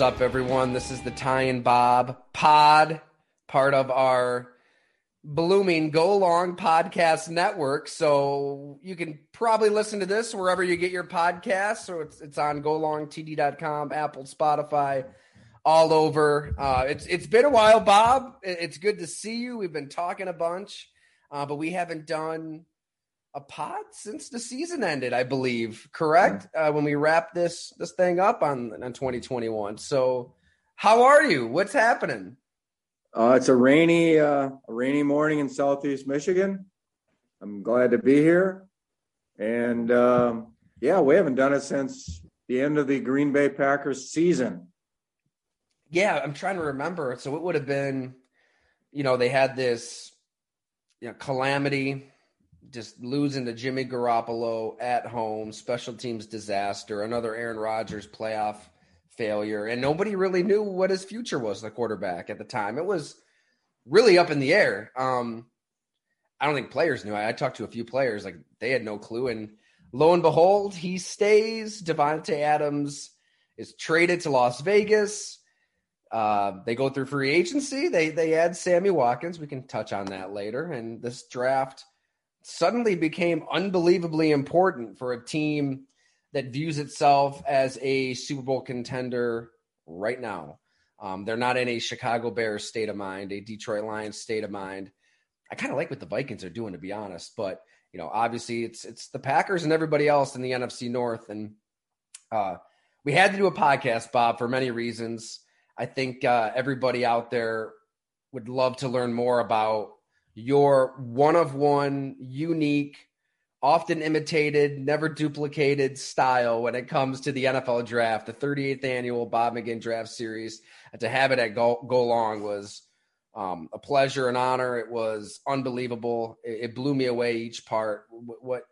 Up, everyone? This is the Ty and Bob Pod, part of our blooming Go Long Podcast Network. So you can probably listen to this wherever you get your podcasts. So it's it's on golongtd.com, Apple, Spotify, all over. Uh, it's it's been a while, Bob. It's good to see you. We've been talking a bunch, uh, but we haven't done a pod since the season ended, I believe. Correct? Uh, when we wrap this this thing up on on 2021. So, how are you? What's happening? Uh, it's a rainy uh, a rainy morning in Southeast Michigan. I'm glad to be here, and um, yeah, we haven't done it since the end of the Green Bay Packers season. Yeah, I'm trying to remember. So it would have been, you know, they had this you know, calamity just losing to Jimmy Garoppolo at home, special teams disaster, another Aaron Rodgers playoff failure, and nobody really knew what his future was, the quarterback at the time. It was really up in the air. Um, I don't think players knew. I, I, talked to a few players, like they had no clue. And lo and behold, he stays. Davante Adams is traded to Las Vegas. Uh, they go through free agency. They they add Sammy Watkins. We can touch on that later. And this draft suddenly became unbelievably important for a team that views itself as a Super Bowl contender right now. Um, they're not in a Chicago Bears state of mind, a Detroit Lions state of mind. I kind of like what the Vikings are doing, to be honest. But you know, obviously, it's it's the Packers and everybody else in the NFC North, and uh, we had to do a podcast, Bob, for many reasons. I think uh, everybody out there would love to learn more about your one of one, unique, often imitated, never duplicated style when it comes to the NFL draft, the 38th annual Bob McGinn Draft Series. And to have it at Go, go Long was um, a pleasure, an honor. It was unbelievable. It, it blew me away each part. What, what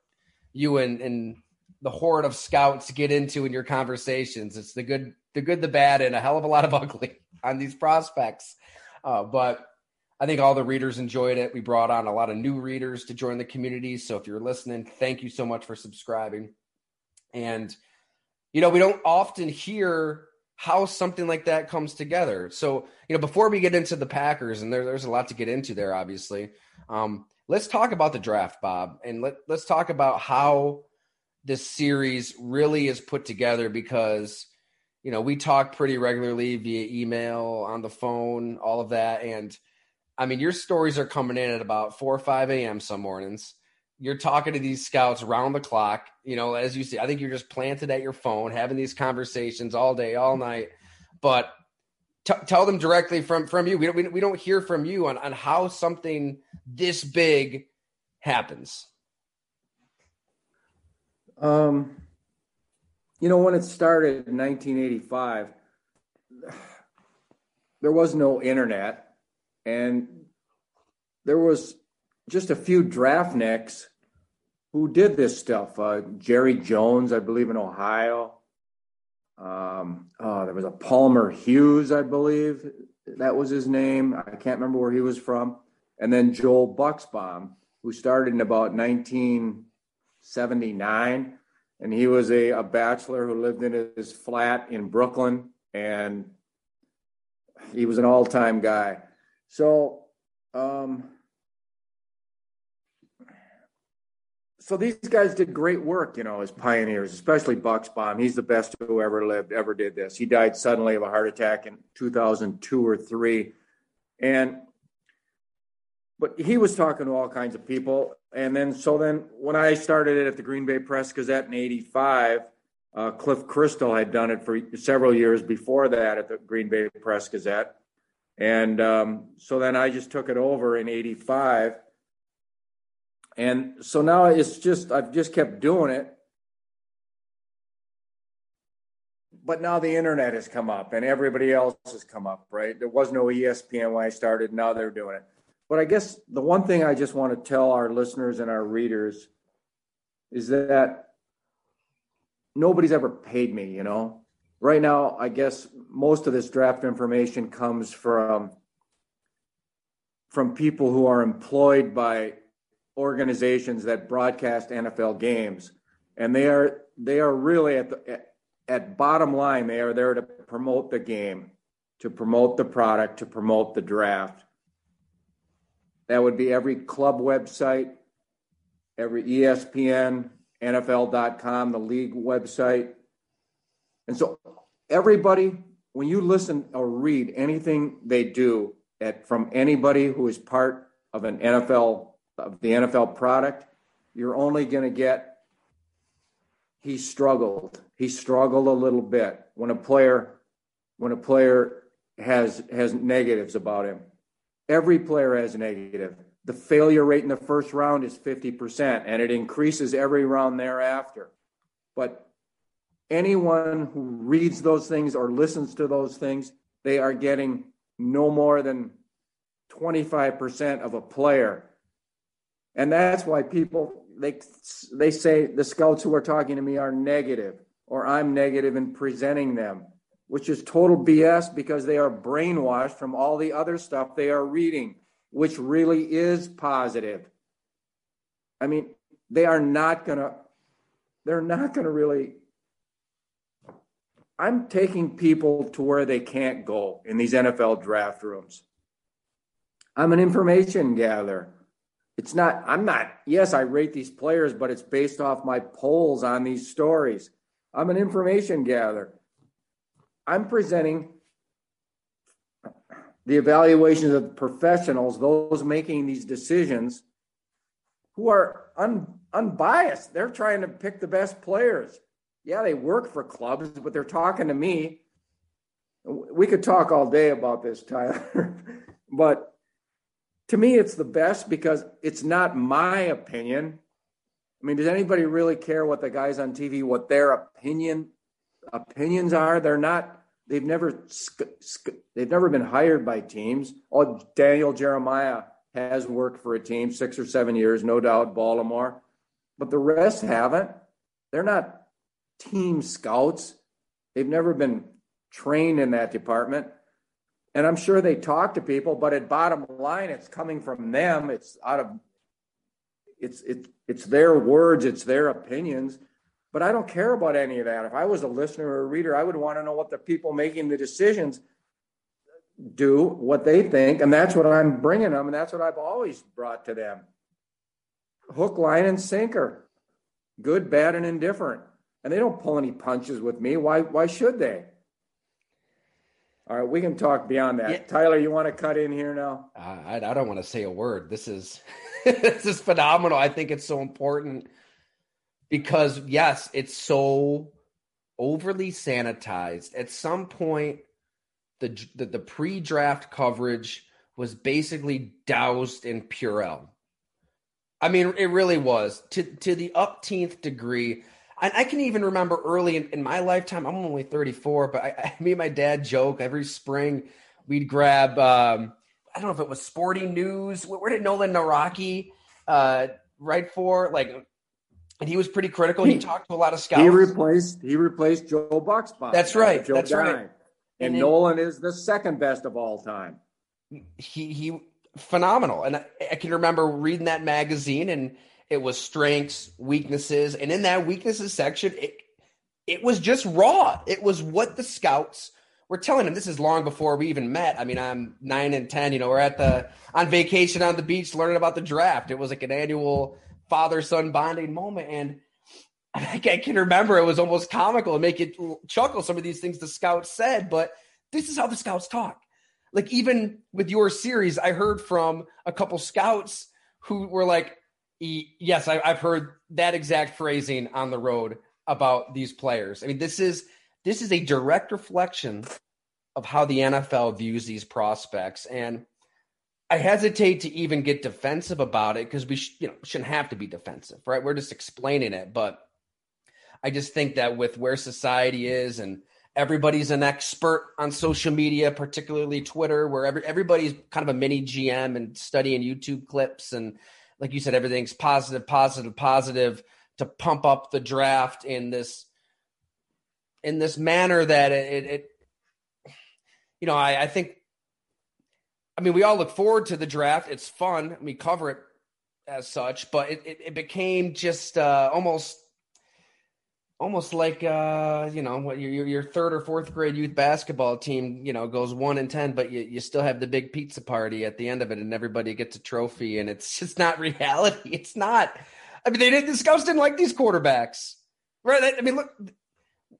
you and, and the horde of scouts get into in your conversations. It's the good, the good, the bad, and a hell of a lot of ugly on these prospects. Uh, but I think all the readers enjoyed it. We brought on a lot of new readers to join the community. So if you're listening, thank you so much for subscribing. And, you know, we don't often hear how something like that comes together. So, you know, before we get into the Packers, and there, there's a lot to get into there, obviously, um, let's talk about the draft, Bob. And let, let's talk about how this series really is put together because, you know, we talk pretty regularly via email, on the phone, all of that. And, I mean, your stories are coming in at about four or five a.m. some mornings. You're talking to these scouts around the clock. You know, as you see, I think you're just planted at your phone, having these conversations all day, all night. But t- tell them directly from from you. We don't we don't hear from you on on how something this big happens. Um, you know, when it started in 1985, there was no internet, and there was just a few draft nicks who did this stuff. Uh, Jerry Jones, I believe, in Ohio. Um, oh, there was a Palmer Hughes, I believe that was his name. I can't remember where he was from. And then Joel Buchsbaum, who started in about 1979. And he was a, a bachelor who lived in his flat in Brooklyn. And he was an all time guy. So, um, so these guys did great work, you know, as pioneers, especially Buchsbaum. He's the best who ever lived, ever did this. He died suddenly of a heart attack in 2002 or three, and but he was talking to all kinds of people. And then, so then, when I started it at the Green Bay Press Gazette in '85, uh, Cliff Christl had done it for several years before that at the Green Bay Press Gazette, and um, so then I just took it over in '85 and so now it's just, I've just kept doing it. But now the internet has come up and everybody else has come up, right? There was no ESPN when I started. Now they're doing it. But I guess the one thing I just want to tell our listeners and our readers is that nobody's ever paid me, you know? Right now, I guess most of this draft information comes from from people who are employed by organizations that broadcast NFL games, and they are they are really at the at, at bottom line they are there to promote the game, to promote the product, to promote the draft. That would be every club website, every ESPN, NFL.com, the league website. And so everybody, when you listen or read anything they do at from anybody who is part of an NFL of the NFL product, you're only going to get he struggled. He struggled a little bit when a player when a player has has negatives about him. Every player has negative. The failure rate in the first round is 50% and it increases every round thereafter. But anyone who reads those things or listens to those things, they are getting no more than 25% of a player and that's why people they they say the scouts who are talking to me are negative or I'm negative in presenting them, which is total BS because they are brainwashed from all the other stuff they are reading, which really is positive. I mean, they are not going to they're not going to really I'm taking people to where they can't go in these NFL draft rooms. I'm an information gatherer it's not, I'm not, yes, I rate these players, but it's based off my polls on these stories. I'm an information gatherer. I'm presenting the evaluations of professionals, those making these decisions who are un, unbiased. They're trying to pick the best players. Yeah, they work for clubs, but they're talking to me. We could talk all day about this, Tyler, but to me, it's the best because it's not my opinion. I mean, does anybody really care what the guys on TV, what their opinion opinions are? They're not. They've never they've never been hired by teams. Oh, Daniel Jeremiah has worked for a team six or seven years, no doubt, Baltimore, but the rest haven't. They're not team scouts. They've never been trained in that department. And I'm sure they talk to people, but at bottom line, it's coming from them. It's out of it's it's it's their words, it's their opinions. But I don't care about any of that. If I was a listener or a reader, I would want to know what the people making the decisions do, what they think, and that's what I'm bringing them, and that's what I've always brought to them. Hook, line, and sinker, good, bad, and indifferent. And they don't pull any punches with me. Why? Why should they? All right, we can talk beyond that. Yeah. Tyler, you want to cut in here now? Uh, I, I don't want to say a word. This is this is phenomenal. I think it's so important because yes, it's so overly sanitized. At some point, the the, the pre-draft coverage was basically doused in Purell. I mean, it really was to to the upteenth degree. And I can even remember early in, in my lifetime. I'm only 34, but I, I, me and my dad joke every spring. We'd grab. Um, I don't know if it was Sporting News. Where did Nolan Nawrocki uh, write for? Like, and he was pretty critical. He, he talked to a lot of scouts. He replaced. He replaced Joe Buchsbaum. That's right. Joe That's right. And, and Nolan is the second best of all time. He he phenomenal. And I, I, can remember reading that magazine and it was strengths, weaknesses, and in that weaknesses section, it it was just raw. It was what the scouts were telling him. This is long before we even met. I mean, I'm nine and ten. You know, we're at the on vacation on the beach learning about the draft. It was like an annual father son bonding moment, and I can remember it was almost comical and make it chuckle. Some of these things the scouts said, but this is how the scouts talk like even with your series, I heard from a couple scouts who were like, "Yes, I, have heard that exact phrasing on the road about these players." I mean, this is this is a direct reflection of how the NFL views these prospects, and I hesitate to even get defensive about it because we sh- you know shouldn't have to be defensive, right? We're just explaining it, but I just think that with where society is and everybody's an expert on social media, particularly Twitter, where every, everybody's kind of a mini GM and studying YouTube clips. And like you said, everything's positive, positive, positive to pump up the draft in this in this manner that it, it you know, I, I think I mean we all look forward to the draft. It's fun. We cover it as such, but it, it, it became just uh, almost almost like uh, you know what your your third or fourth grade youth basketball team you know goes one and ten but you, you still have the big pizza party at the end of it and everybody gets a trophy and it's just not reality. It's not. I mean they did the scouts didn't like these quarterbacks. Right? I mean look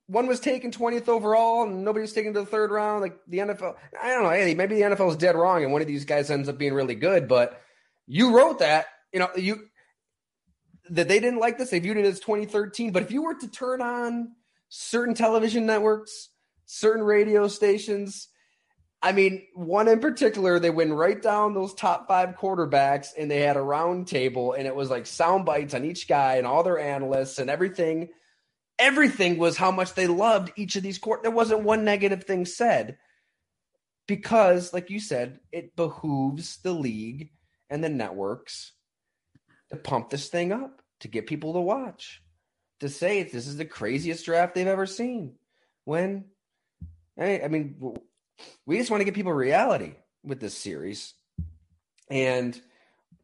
one was taken 20th overall and nobody was taken to the third round like the nfl i don't know hey, maybe the nfl is dead wrong and one of these guys ends up being really good but you wrote that you know you that they didn't like this. They viewed it as 2013. But if you were to turn on certain television networks, certain radio stations, I mean, one in particular, they went right down those top five quarterbacks and they had a round table and it was like sound bites on each guy and all their analysts and everything. Everything was how much they loved each of these court. There wasn't one negative thing said because, like you said, it behooves the league and the networks to pump this thing up, to get people to watch, to say this is the craziest draft they've ever seen. When, I, I mean, we just want to get people reality with this series. And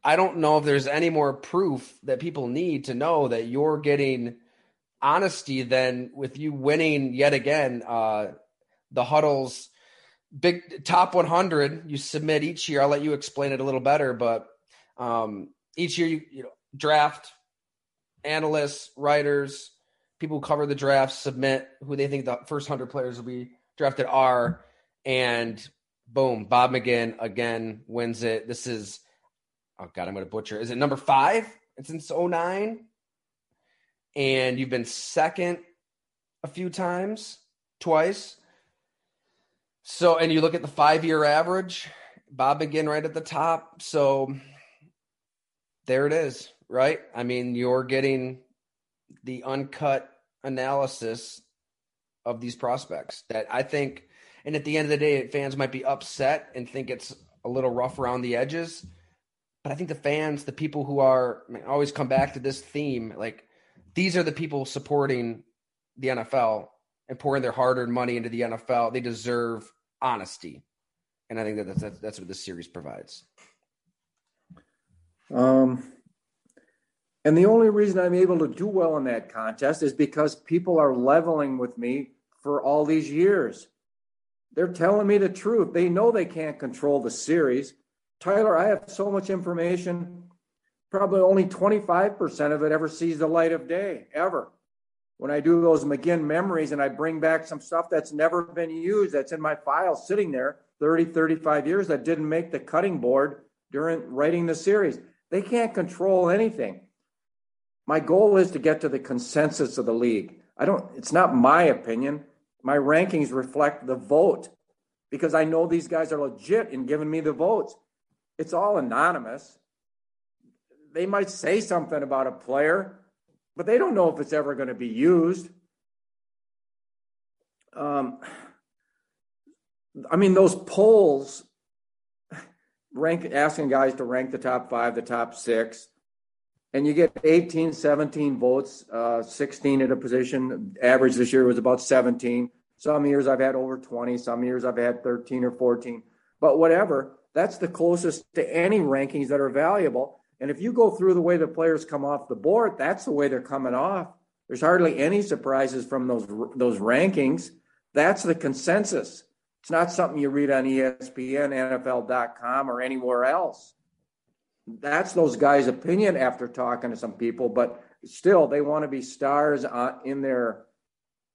I don't know if there's any more proof that people need to know that you're getting honesty than with you winning yet again uh, the huddles big top 100 you submit each year i'll let you explain it a little better but um, each year you, you know draft analysts, writers, people who cover the draft submit who they think the first hundred players will be drafted are, and boom, Bob McGinn again wins it. This is oh god, I'm going to butcher. Is it number five? It's since 09. and you've been second a few times, twice. So, and you look at the five year average, Bob McGinn right at the top. So there it is, right? I mean, you're getting the uncut analysis of these prospects that I think, and at the end of the day, fans might be upset and think it's a little rough around the edges. But I think the fans, the people who are I mean, always come back to this theme, like these are the people supporting the NFL and pouring their hard-earned money into the NFL. They deserve honesty, and I think that that's that's what this series provides. Um, and the only reason I'm able to do well in that contest is because people are leveling with me for all these years. They're telling me the truth. They know they can't control the series. Tyler, I have so much information. Probably only 25% of it ever sees the light of day, ever. When I do those McGinn memories and I bring back some stuff that's never been used, that's in my file sitting there 30, 35 years that didn't make the cutting board during writing the series. They can't control anything. My goal is to get to the consensus of the league. I don't, it's not my opinion. My rankings reflect the vote because I know these guys are legit in giving me the votes. It's all anonymous. They might say something about a player, but they don't know if it's ever going to be used. Um, I mean, those polls rank asking guys to rank the top five, the top six, and you get 18, 17 votes, uh, 16 at a position. Average this year was about 17. Some years I've had over 20, some years I've had 13 or 14. But whatever, that's the closest to any rankings that are valuable. And if you go through the way the players come off the board, that's the way they're coming off. There's hardly any surprises from those those rankings. That's the consensus. It's not something you read on ESPN, NFL.com, or anywhere else. That's those guys' opinion after talking to some people, but still, they want to be stars uh, in their,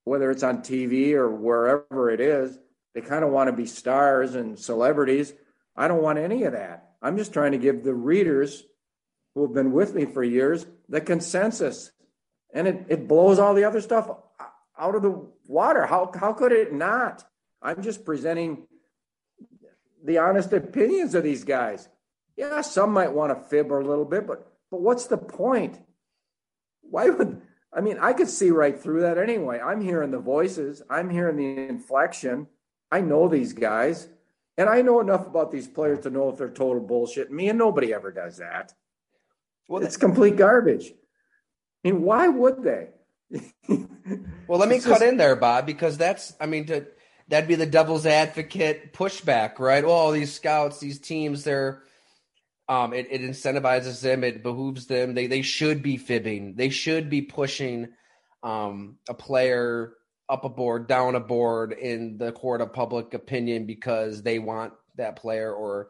whether it's on TV or wherever it is. They kind of want to be stars and celebrities. I don't want any of that. I'm just trying to give the readers who have been with me for years the consensus. And it, it blows all the other stuff uh, out of the water. How, how could it not? I'm just presenting the honest opinions of these guys. Yeah, some might want to fib a little bit, but but what's the point? Why would I mean I could see right through that anyway. I'm hearing the voices, I'm hearing the inflection. I know these guys, and I know enough about these players to know if they're total bullshit. Me and nobody ever does that. Well, it's complete garbage. I mean, why would they? well, let me it's cut just, in there, Bob, because that's I mean to that'd be the devil's advocate pushback, right? Well, these scouts, these teams, they're um, it, it incentivizes them, it behooves them. They they should be fibbing. They should be pushing um, a player up a board, down a board in the court of public opinion because they want that player or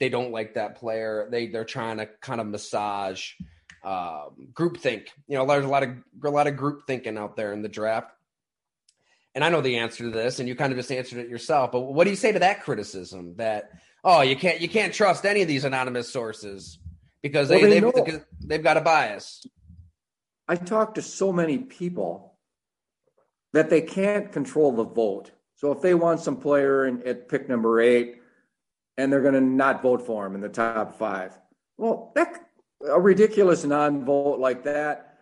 they don't like that player. They they're trying to kind of massage um, group think. You know, there's a lot of a lot of group thinking out there in the draft and I know the answer to this, and you kind of just answered it yourself. But what do you say to that criticism? That oh, you can't you can't trust any of these anonymous sources because they, well, they they've, they've, they've got a bias. I talk to so many people that they can't control the vote. So if they want some player in, at pick number eight, and they're going to not vote for him in the top five, well, that a ridiculous non-vote like that,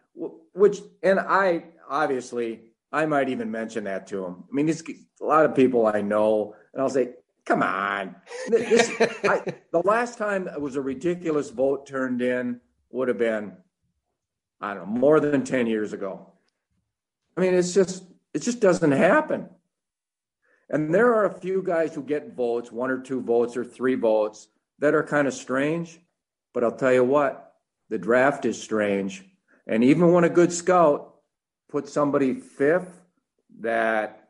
which and I obviously I might even mention that to him. I mean, these a lot of people I know, and I'll say, "Come on." This, I, the last time it was a ridiculous vote turned in would have been, I don't know, more than ten years ago. I mean, it's just it just doesn't happen. And there are a few guys who get votes, one or two votes or three votes, that are kind of strange. But I'll tell you what, the draft is strange. And even when a good scout put somebody fifth that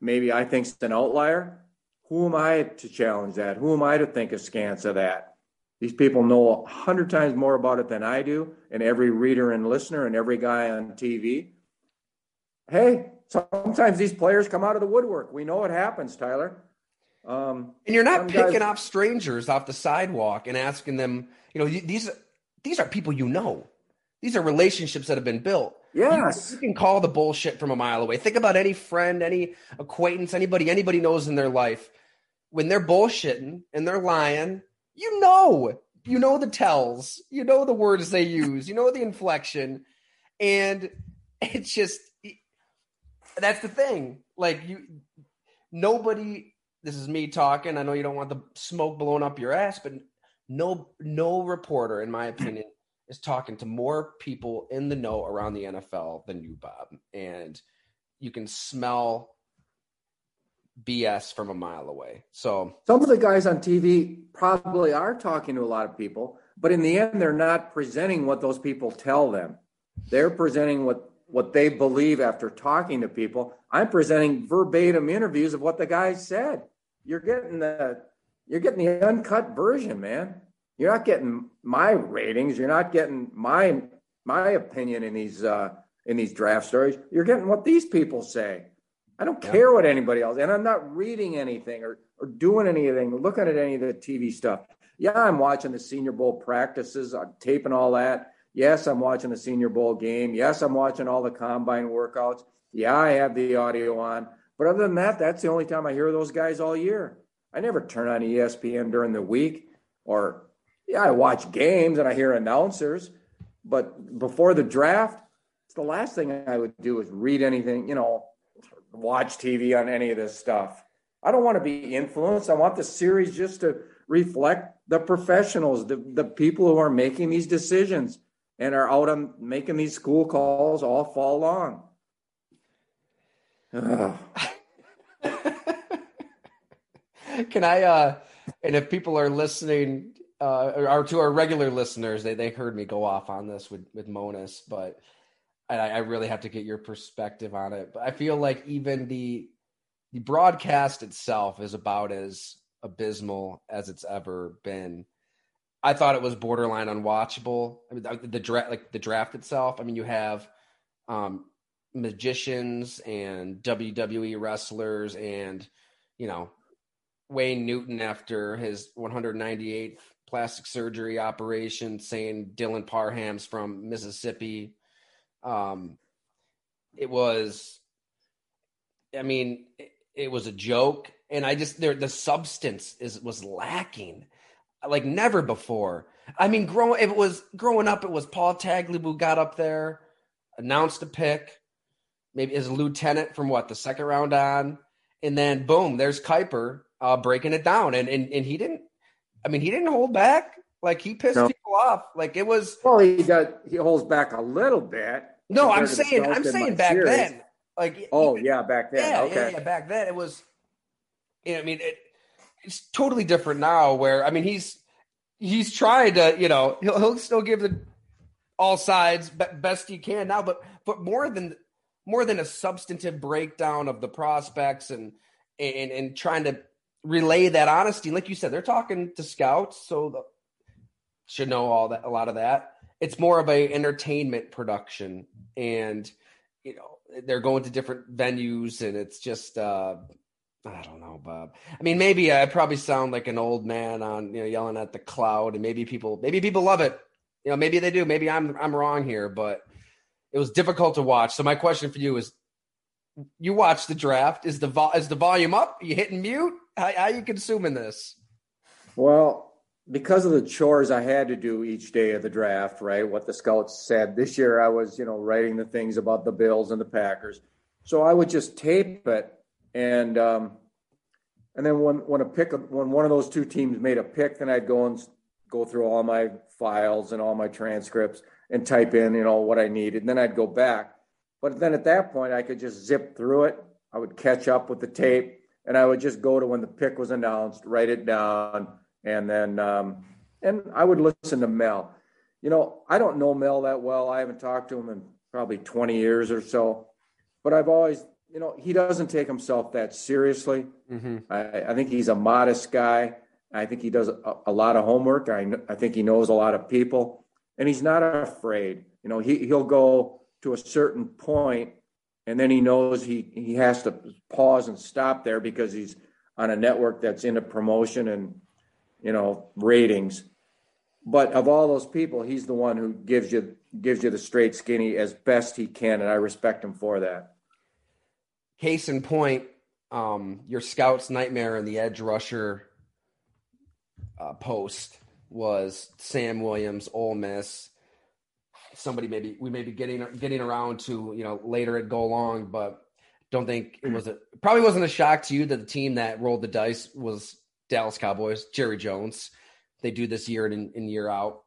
maybe I think's an outlier, who am I to challenge that? Who am I to think askance of that? These people know a hundred times more about it than I do, and every reader and listener and every guy on TV. Hey, sometimes these players come out of the woodwork. We know it happens, Tyler. Um, and you're not picking guys... off strangers off the sidewalk and asking them. You know, these these are people you know. These are relationships that have been built. Yes. You, you, can call the bullshit from a mile away. Think about any friend, any acquaintance, anybody anybody knows in their life. When they're bullshitting and they're lying, you know. You know the tells. You know the words they use. You know the inflection. And it's just that's the thing. Like you nobody this is me talking. I know you don't want the smoke blowing up your ass, but no no reporter in my opinion is talking to more people in the know around the NFL than you, Bob. And you can smell BS from a mile away. So some of the guys on TV probably are talking to a lot of people, but in the end, they're not presenting what those people tell them. They're presenting what what they believe after talking to people. I'm presenting verbatim interviews of what the guy said. You're getting the you're getting the uncut version, man. You're not getting my ratings. You're not getting my my opinion in these uh, in these draft stories. You're getting what these people say. I don't yeah. care what anybody else, and I'm not reading anything or or doing anything, looking at any of the TV stuff. Yeah, I'm watching the Senior Bowl practices, I'm taping all that. Yes, I'm watching the Senior Bowl game. Yes, I'm watching all the combine workouts. Yeah, I have the audio on, But other than that, that's the only time I hear those guys all year. I never turn on ESPN during the week or yeah, I watch games and I hear announcers, but before the draft, it's the last thing I would do is read anything, you know, watch TV on any of this stuff. I don't want to be influenced. I want the series just to reflect the professionals, the, the people who are making these decisions and are out on making these school calls all fall long. Can I uh and if people are listening uh or to our regular listeners, they they heard me go off on this with with Monos, but I, I really have to get your perspective on it. But I feel like even the the broadcast itself is about as abysmal as it's ever been. I thought it was borderline unwatchable. I mean, the, the draft, like the draft itself. I mean, you have um, magicians and WWE wrestlers, and you know Wayne Newton after his 198th plastic surgery operation, saying Dylan Parham's from Mississippi. Um, it was, I mean, it, it was a joke, and I just there the substance is was lacking, like never before. I mean, growing it was growing up, it was Paul Tagliabue got up there, announced a pick, maybe as a lieutenant from what the second round on, and then boom, there's Kiper uh, breaking it down, and and and he didn't. I mean, he didn't hold back. Like he pissed no. people off. Like it was. Well, he does. He holds back a little bit. No, I'm saying. I'm saying back series. then. Like. Oh yeah, back then. Yeah, okay. yeah, yeah. Back then, it was. You know, I mean, it, it's totally different now. Where I mean, he's he's trying to. You know, he'll he'll still give the all sides best he can now, but but more than more than a substantive breakdown of the prospects and and and trying to relay that honesty. Like you said, they're talking to scouts, so the, should know all that, a lot of that. It's more of a entertainment production, and you know they're going to different venues, and it's just uh, I don't know, Bob. I mean, maybe I probably sound like an old man on you know yelling at the cloud, and maybe people maybe people love it. You know, maybe they do. Maybe I'm I'm wrong here, but it was difficult to watch. So my question for you is: You watch the draft? Is the vo- is the volume up? Are you hitting mute? How, how you consuming this? Well, because of the chores I had to do each day of the draft, right? What the scouts said. This year I was, you know, writing the things about the Bills and the Packers. So I would just tape it and um and then when when a pick when one of those two teams made a pick, then I'd go and go through all my files and all my transcripts and type in, you know, what I needed. And then I'd go back. But then at that point I could just zip through it. I would catch up with the tape and I would just go to when the pick was announced, write it down, and then um, and I would listen to Mel. You know, I don't know Mel that well. I haven't talked to him in probably 20 years or so, but I've always, you know, he doesn't take himself that seriously. Mm-hmm. I, I, think he's a modest guy. I think he does a, a lot of homework. I, I think he knows a lot of people, and he's not afraid. You know, he he'll go to a certain point, and then he knows he he has to pause and stop there because he's on a network that's into promotion and you know, ratings. But of all those people, he's the one who gives you gives you the straight skinny as best he can, and I respect him for that. Case in point, um, your scout's nightmare in the edge rusher uh, post was Sam Williams, Ole Miss. Somebody maybe we may be getting getting around to you know later at go long, but don't think it was a probably wasn't a shock to you that the team that rolled the dice was Dallas Cowboys, Jerry Jones. They do this year in and year out.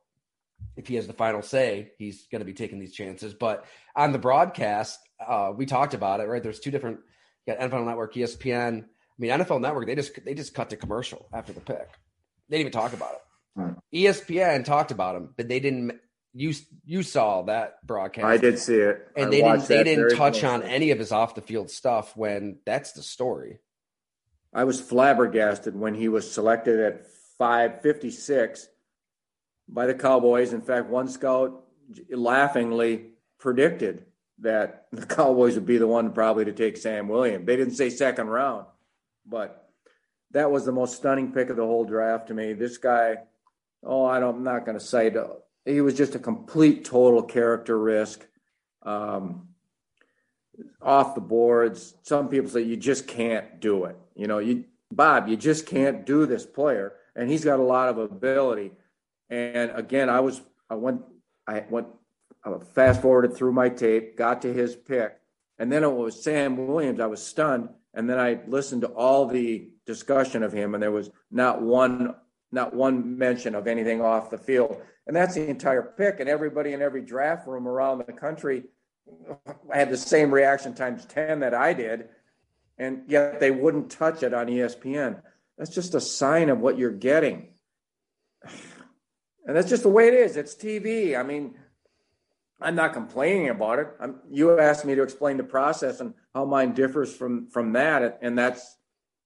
If he has the final say, he's going to be taking these chances. But on the broadcast, uh, we talked about it. Right, there's two different. You got NFL Network, ESPN. I mean, NFL Network. They just they just cut the commercial after the pick. They didn't even talk about it. Hmm. ESPN talked about him, but they didn't. You you saw that broadcast. I did see it, and I they didn't they didn't touch closely. on any of his off the field stuff when that's the story. I was flabbergasted when he was selected at 556 by the Cowboys. In fact, one scout laughingly predicted that the Cowboys would be the one probably to take Sam Williams. They didn't say second round, but that was the most stunning pick of the whole draft to me. This guy, oh, I don't, I'm not going to cite. He was just a complete, total character risk. Um, off the boards. Some people say you just can't do it. You know, you Bob, you just can't do this player, and he's got a lot of ability. And again, I was I went I went I fast forwarded through my tape, got to his pick, and then it was Sam Williams. I was stunned, and then I listened to all the discussion of him, and there was not one not one mention of anything off the field. And that's the entire pick. And everybody in every draft room around the country had the same reaction times 10 that I did. And yet they wouldn't touch it on ESPN. That's just a sign of what you're getting. And that's just the way it is. It's TV. I mean, I'm not complaining about it. I'm, you asked me to explain the process and how mine differs from from that, and that's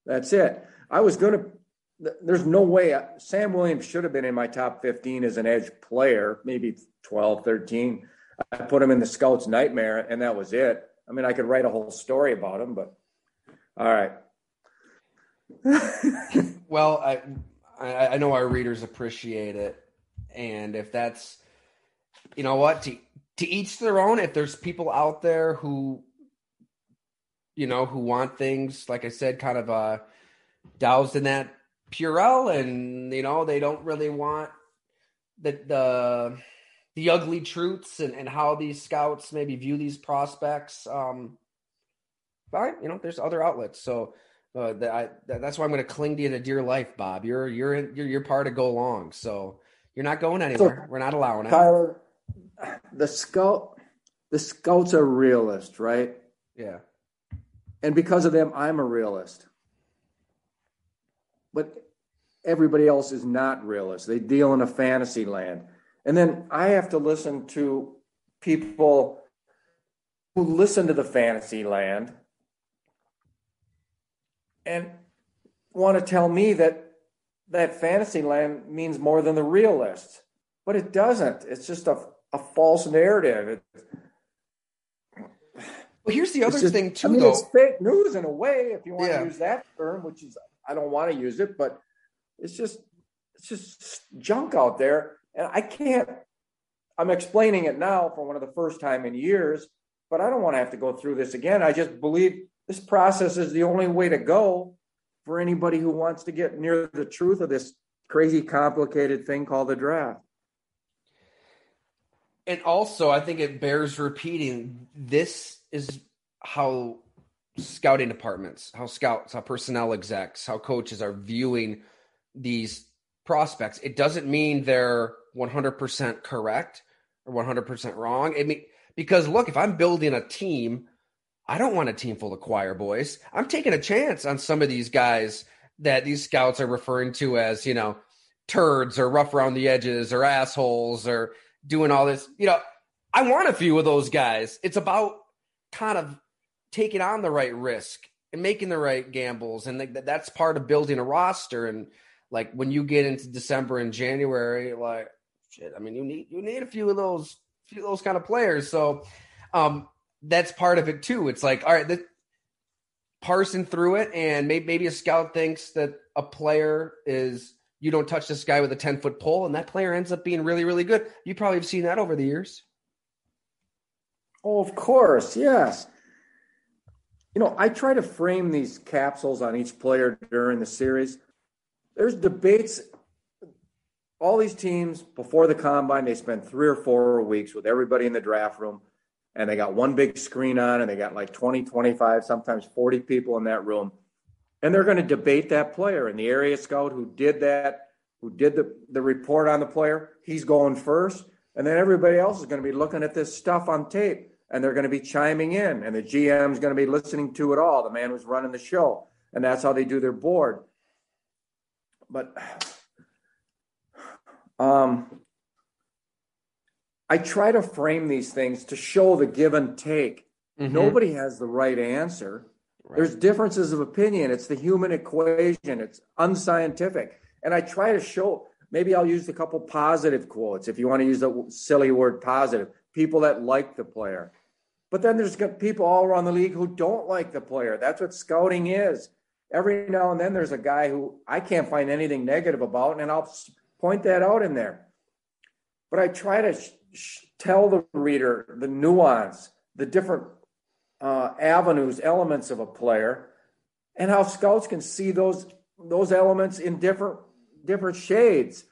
that's it. I was going to. There's no way Sam Williams should have been in my top 15 as an edge player, maybe 12, 13. I put him in the scouts' nightmare, and that was it. I mean, I could write a whole story about him, but all right. well, I, I I know our readers appreciate it, and if that's, you know what, to to each their own. If there's people out there who, you know, who want things like I said, kind of uh, doused in that Purell, and you know, they don't really want the the the ugly truths and, and how these scouts maybe view these prospects. Um, but you know, there's other outlets. So uh, that I, that's why I'm going to cling to you to dear life, Bob. You're you're in, you're you're part of go long. So you're not going anywhere. So, We're not allowing it. Tyler, the scout, the scouts are realists, right? Yeah. And because of them, I'm a realist. But everybody else is not realist. They deal in a fantasy land. And then I have to listen to people who listen to the fantasy land and want to tell me that that fantasy land means more than the realist. But it doesn't. It's just a, a false narrative. well, here's the other just, thing too. I mean, though. it's fake news in a way, if you want Yeah. to use that term, which is I don't want to use it, but it's just it's just junk out there, and I can't. I'm explaining it now for one of the first time in years, but I don't want to have to go through this again. I just believe this process is the only way to go for anybody who wants to get near the truth of this crazy, complicated thing called the draft. and also I think it bears repeating. This is how scouting departments, how scouts, how personnel execs, how coaches are viewing these prospects. It doesn't mean they're 100% correct or 100% wrong. I mean, because look, if I'm building a team, I don't want a team full of choir boys. I'm taking a chance on some of these guys that these scouts are referring to as, you know, turds or rough around the edges or assholes or doing all this. You know, I want a few of those guys. It's about kind of taking on the right risk and making the right gambles. And like, that's part of building a roster. And like when you get into December and January, like, shit, I mean, you need, you need a few of those, few of those kind of players. So, um, that's part of it too. It's like, all right, the, parsing through it, and maybe, maybe a scout thinks that a player is you don't touch this guy with a ten foot pole, and that player ends up being really, really good. You probably have seen that over the years. Oh, of course, yes. You know, I try to frame these capsules on each player during the series. There's debates. All these teams before the combine, they spend three or four weeks with everybody in the draft room, and they got one big screen on, and they got like 20, 25, sometimes 40 people in that room. And they're going to debate that player. And the area scout who did that, who did the, the report on the player, he's going first. And then everybody else is going to be looking at this stuff on tape and they're going to be chiming in. And the GM is going to be listening to it all, the man who's running the show. And that's how they do their board. But um, I try to frame these things to show the give and take. Mhm. Nobody has the right answer. There's differences of opinion. It's the human equation. It's unscientific. And I try to show, maybe I'll use a couple positive quotes if you want to use the silly word positive, people that like the player. But then there's people all around the league who don't like the player. That's what scouting is. Every now and then there's a guy who I can't find anything negative about, and I'll point that out in there. But I try to sh- sh- tell the reader the nuance, the different uh, avenues, elements of a player, and how scouts can see those those elements in different different shades,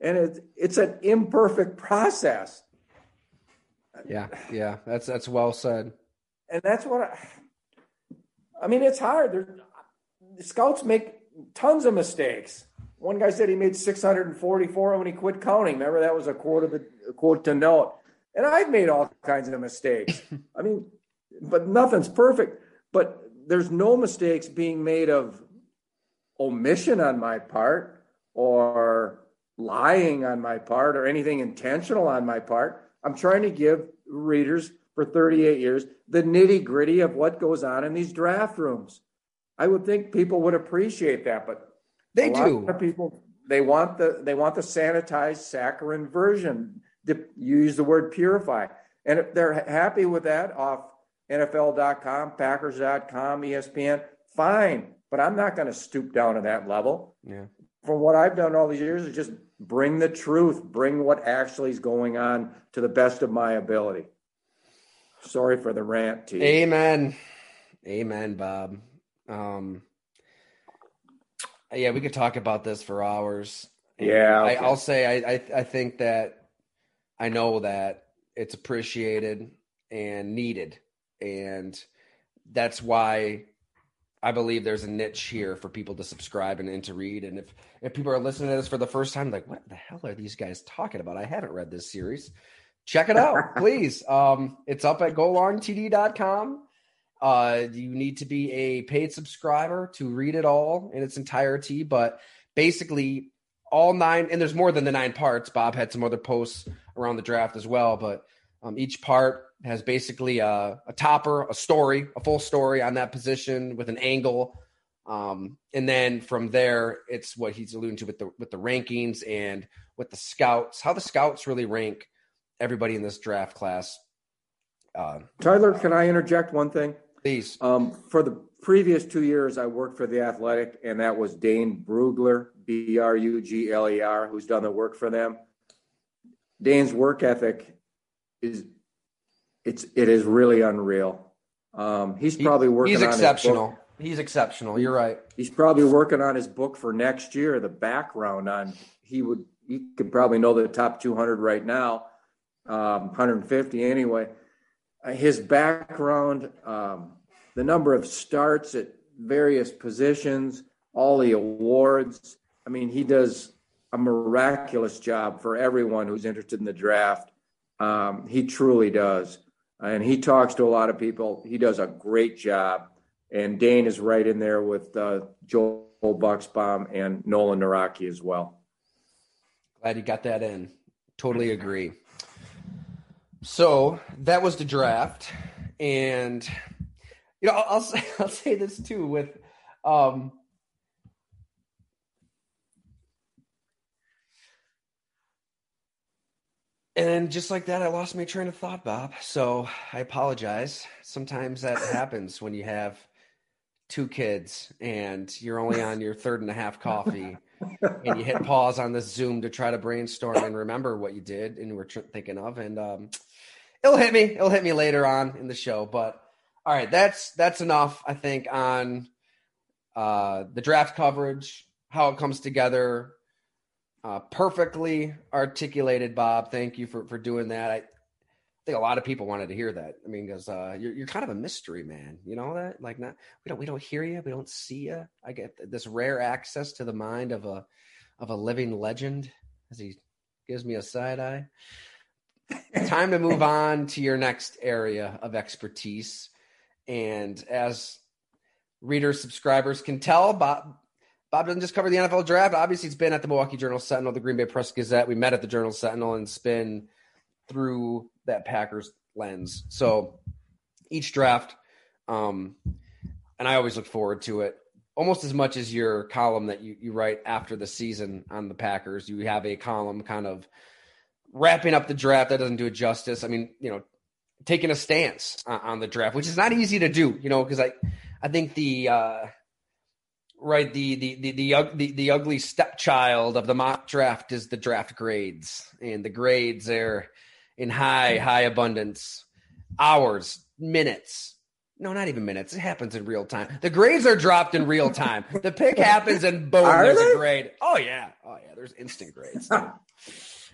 and it's it's an imperfect process. Yeah, yeah, that's that's well said. And that's what I, I mean. It's hard. There, scouts make tons of mistakes. One guy said he made 644 when he quit counting. Remember that was a quote of the a quote to note. And I've made all kinds of mistakes. I mean, but nothing's perfect. But there's no mistakes being made of omission on my part or lying on my part or anything intentional on my part. I'm trying to give readers for 38 years the nitty gritty of what goes on in these draft rooms. I would think people would appreciate that, but they do. people they want the they want the sanitized saccharine version. You use the word purify, and if they're happy with that off NFL.com, Packers.com, ESPN, fine. But I'm not going to stoop down to that level. Yeah. From what I've done all these years is just bring the truth, bring what actually is going on to the best of my ability. Sorry for the rant, T. Amen. Amen, Bob. Um, yeah, we could talk about this for hours. Yeah, okay. I, will say I, I I think that I know that it's appreciated and needed, and that's why I believe there's a niche here for people to subscribe and, and to read. And if if people are listening to this for the first time, like, what the hell are these guys talking about? I haven't read this series. Check it out, please. Um, it's up at golongtd.com. Uh, you need to be a paid subscriber to read it all in its entirety, but basically all nine, and there's more than the nine parts. Bob had some other posts around the draft as well, but um, each part has basically a, a, topper, a story, a full story on that position with an angle. Um, and then from there, it's what he's alluding to with the with the rankings and with the scouts, how the scouts really rank everybody in this draft class. Uh, Tyler, can I interject one thing? Please. Um, for the previous two years, I worked for the Athletic, and that was Dane Brugler, B R U G L E R, who's done the work for them. Dane's work ethic is it's it is really unreal. Um, he's probably working. He's exceptional. He's exceptional. You're right. He's probably working on his book for next year. The background on he would he could probably know the top 200 right now, um, 150 anyway. Uh, his background, um, the number of starts at various positions, all the awards. I mean, he does a miraculous job for everyone who's interested in the draft. Um, he truly does. And he talks to a lot of people. He does a great job. And Dane is right in there with uh, Joel Buchsbaum and Nolan Nawrocki as well. Glad you got that in. Totally agree. So that was the draft, and you know I'll, I'll say I'll say this too with um, And just like that, I lost my train of thought, Bob. So I apologize. Sometimes that happens when you have two kids and you're only on your third and a half coffee and you hit pause on this Zoom to try to brainstorm and remember what you did and were thinking of. And um, it'll hit me. It'll hit me later on in the show. But all right, that's that's enough. I think on uh, the draft coverage, how it comes together, uh, perfectly articulated. Bob, thank you for for doing that. I think a lot of people wanted to hear that. I mean, because uh, you're you're kind of a mystery man. You know that? Like, not we don't we don't hear you, we don't see you. I get this rare access to the mind of a of a living legend as he gives me a side eye. Time to move on to your next area of expertise. And as readers, subscribers can tell, Bob Bob doesn't just cover the NFL draft. Obviously, it's been at the Milwaukee Journal Sentinel, the Green Bay Press Gazette. We met at the Journal Sentinel and spin through that Packers lens. So each draft, um, and I always look forward to it almost as much as your column that you, you write after the season on the Packers. You have a column kind of wrapping up the draft that doesn't do it justice. I mean, you know, taking a stance on, on the draft, which is not easy to do, you know, because I, I think the, uh, right, the, the, the, the, the, the ugly stepchild of the mock draft is the draft grades and the grades are in high, high abundance, hours, minutes, no, not even minutes. It happens in real time. The grades are dropped in real time. The pick happens and boom, Are there's they? a grade. Oh yeah, oh yeah. There's instant grades.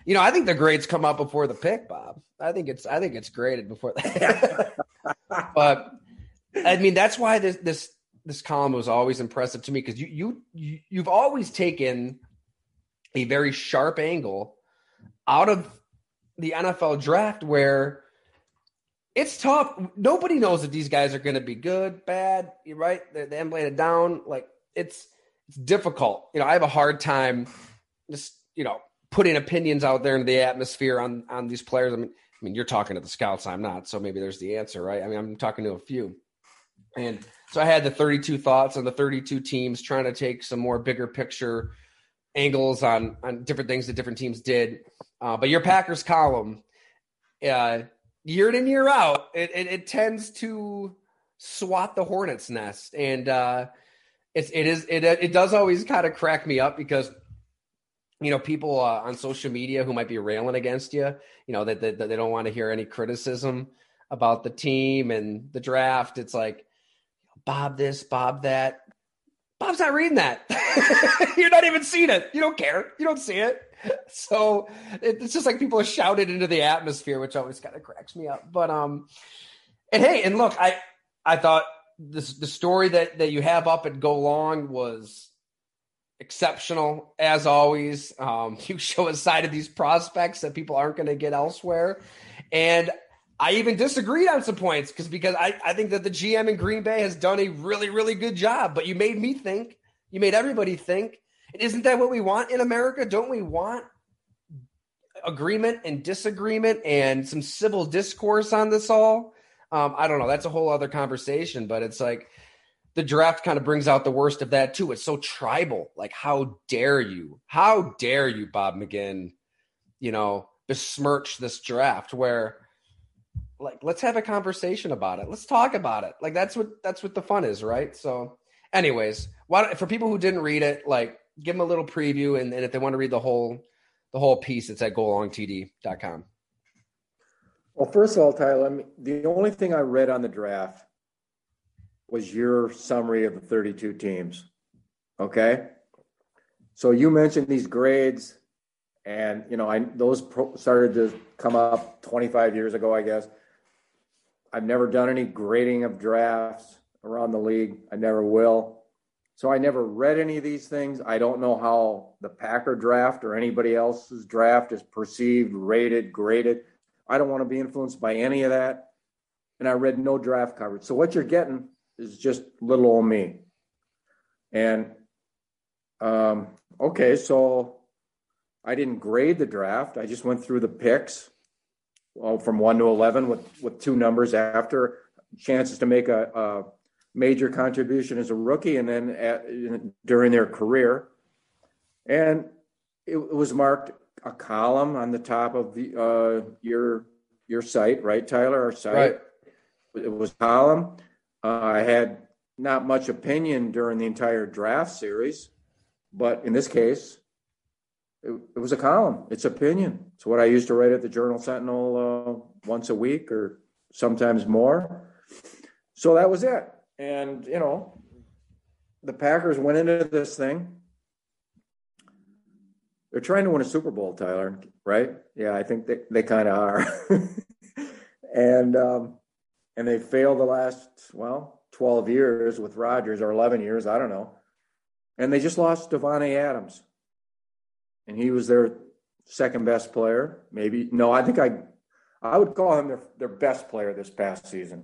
you know, I think the grades come up before the pick, Bob. I think it's I think it's graded before that. but I mean, that's why this this this column was always impressive to me because you you you you've always taken a very sharp angle out of the NFL draft where it's tough. Nobody knows if these guys are going to be good, bad. You're right. They, they haven't it down. Like it's it's difficult. You know, I have a hard time just you know putting opinions out there into the atmosphere on on these players. I mean, I mean, you're talking to the scouts. I'm not. So maybe there's the answer, right? I mean, I'm talking to a few, and so I had the 32 thoughts on the 32 teams, trying to take some more bigger picture angles on on different things that different teams did. Uh, but your Packers column, uh, year in and year out, it, it, it tends to swat the hornet's nest, and uh, it's it is it it does always kind of crack me up because you know people uh, on social media who might be railing against you, you know that, that, that they don't want to hear any criticism about the team and the draft. It's like Bob this, Bob that. Bob's not reading that. You're not even seeing it. You don't care. You don't see it. So it's just like people are shouted into the atmosphere, which always kind of cracks me up. But um, and hey, and look, I I thought this the story that that you have up at Go Long was exceptional as always. Um, you show a side of these prospects that people aren't going to get elsewhere, and I even disagreed on some points because because I, I think that the GM in Green Bay has done a really really good job. But you made me think. You made everybody think. And isn't that what we want in America? Don't we want agreement and disagreement and some civil discourse on this all? Um, I don't know. That's a whole other conversation. But it's like the draft kind of brings out the worst of that too. It's so tribal. Like, how dare you? How dare you, Bob McGinn? You know, besmirch this draft where like let's have a conversation about it let's talk about it like that's what that's what the fun is right so anyways why for people who didn't read it like give them a little preview and, and if they want to read the whole the whole piece it's at golongtd.com Well, first of all, Tyler, I mean, the only thing I read on the draft was your summary of the 32 teams. Okay. So you mentioned these grades, and you know, I those pro- started to come up 25 years ago, I guess. I've never done any grading of drafts around the league. I never will. So I never read any of these things. I don't know how the Packer draft or anybody else's draft is perceived, rated, graded. I don't want to be influenced by any of that. And I read no draft coverage. So what you're getting is just little old me. And um, okay, so I didn't grade the draft. I just went through the picks well, from one to 11 with, with two numbers after chances to make a, a major contribution as a rookie and then at, during their career. And it, it was marked a column on the top of the, uh, your your site, right, Tyler? Our site. Right. It was a column. Uh, I had not much opinion during the entire draft series, but in this case, it, it was a column. It's opinion. It's what I used to write at the Journal Sentinel uh, once a week or sometimes more. So that was it. And, you know, the Packers went into this thing. They're trying to win a Super Bowl, Tyler, right? Yeah, I think they, they kind of are. and um, and they failed the last, well, 12 years with Rodgers or 11 years, I don't know. And they just lost Davante Adams and he was their second best player. Maybe no, I think I I would call him their their best player this past season.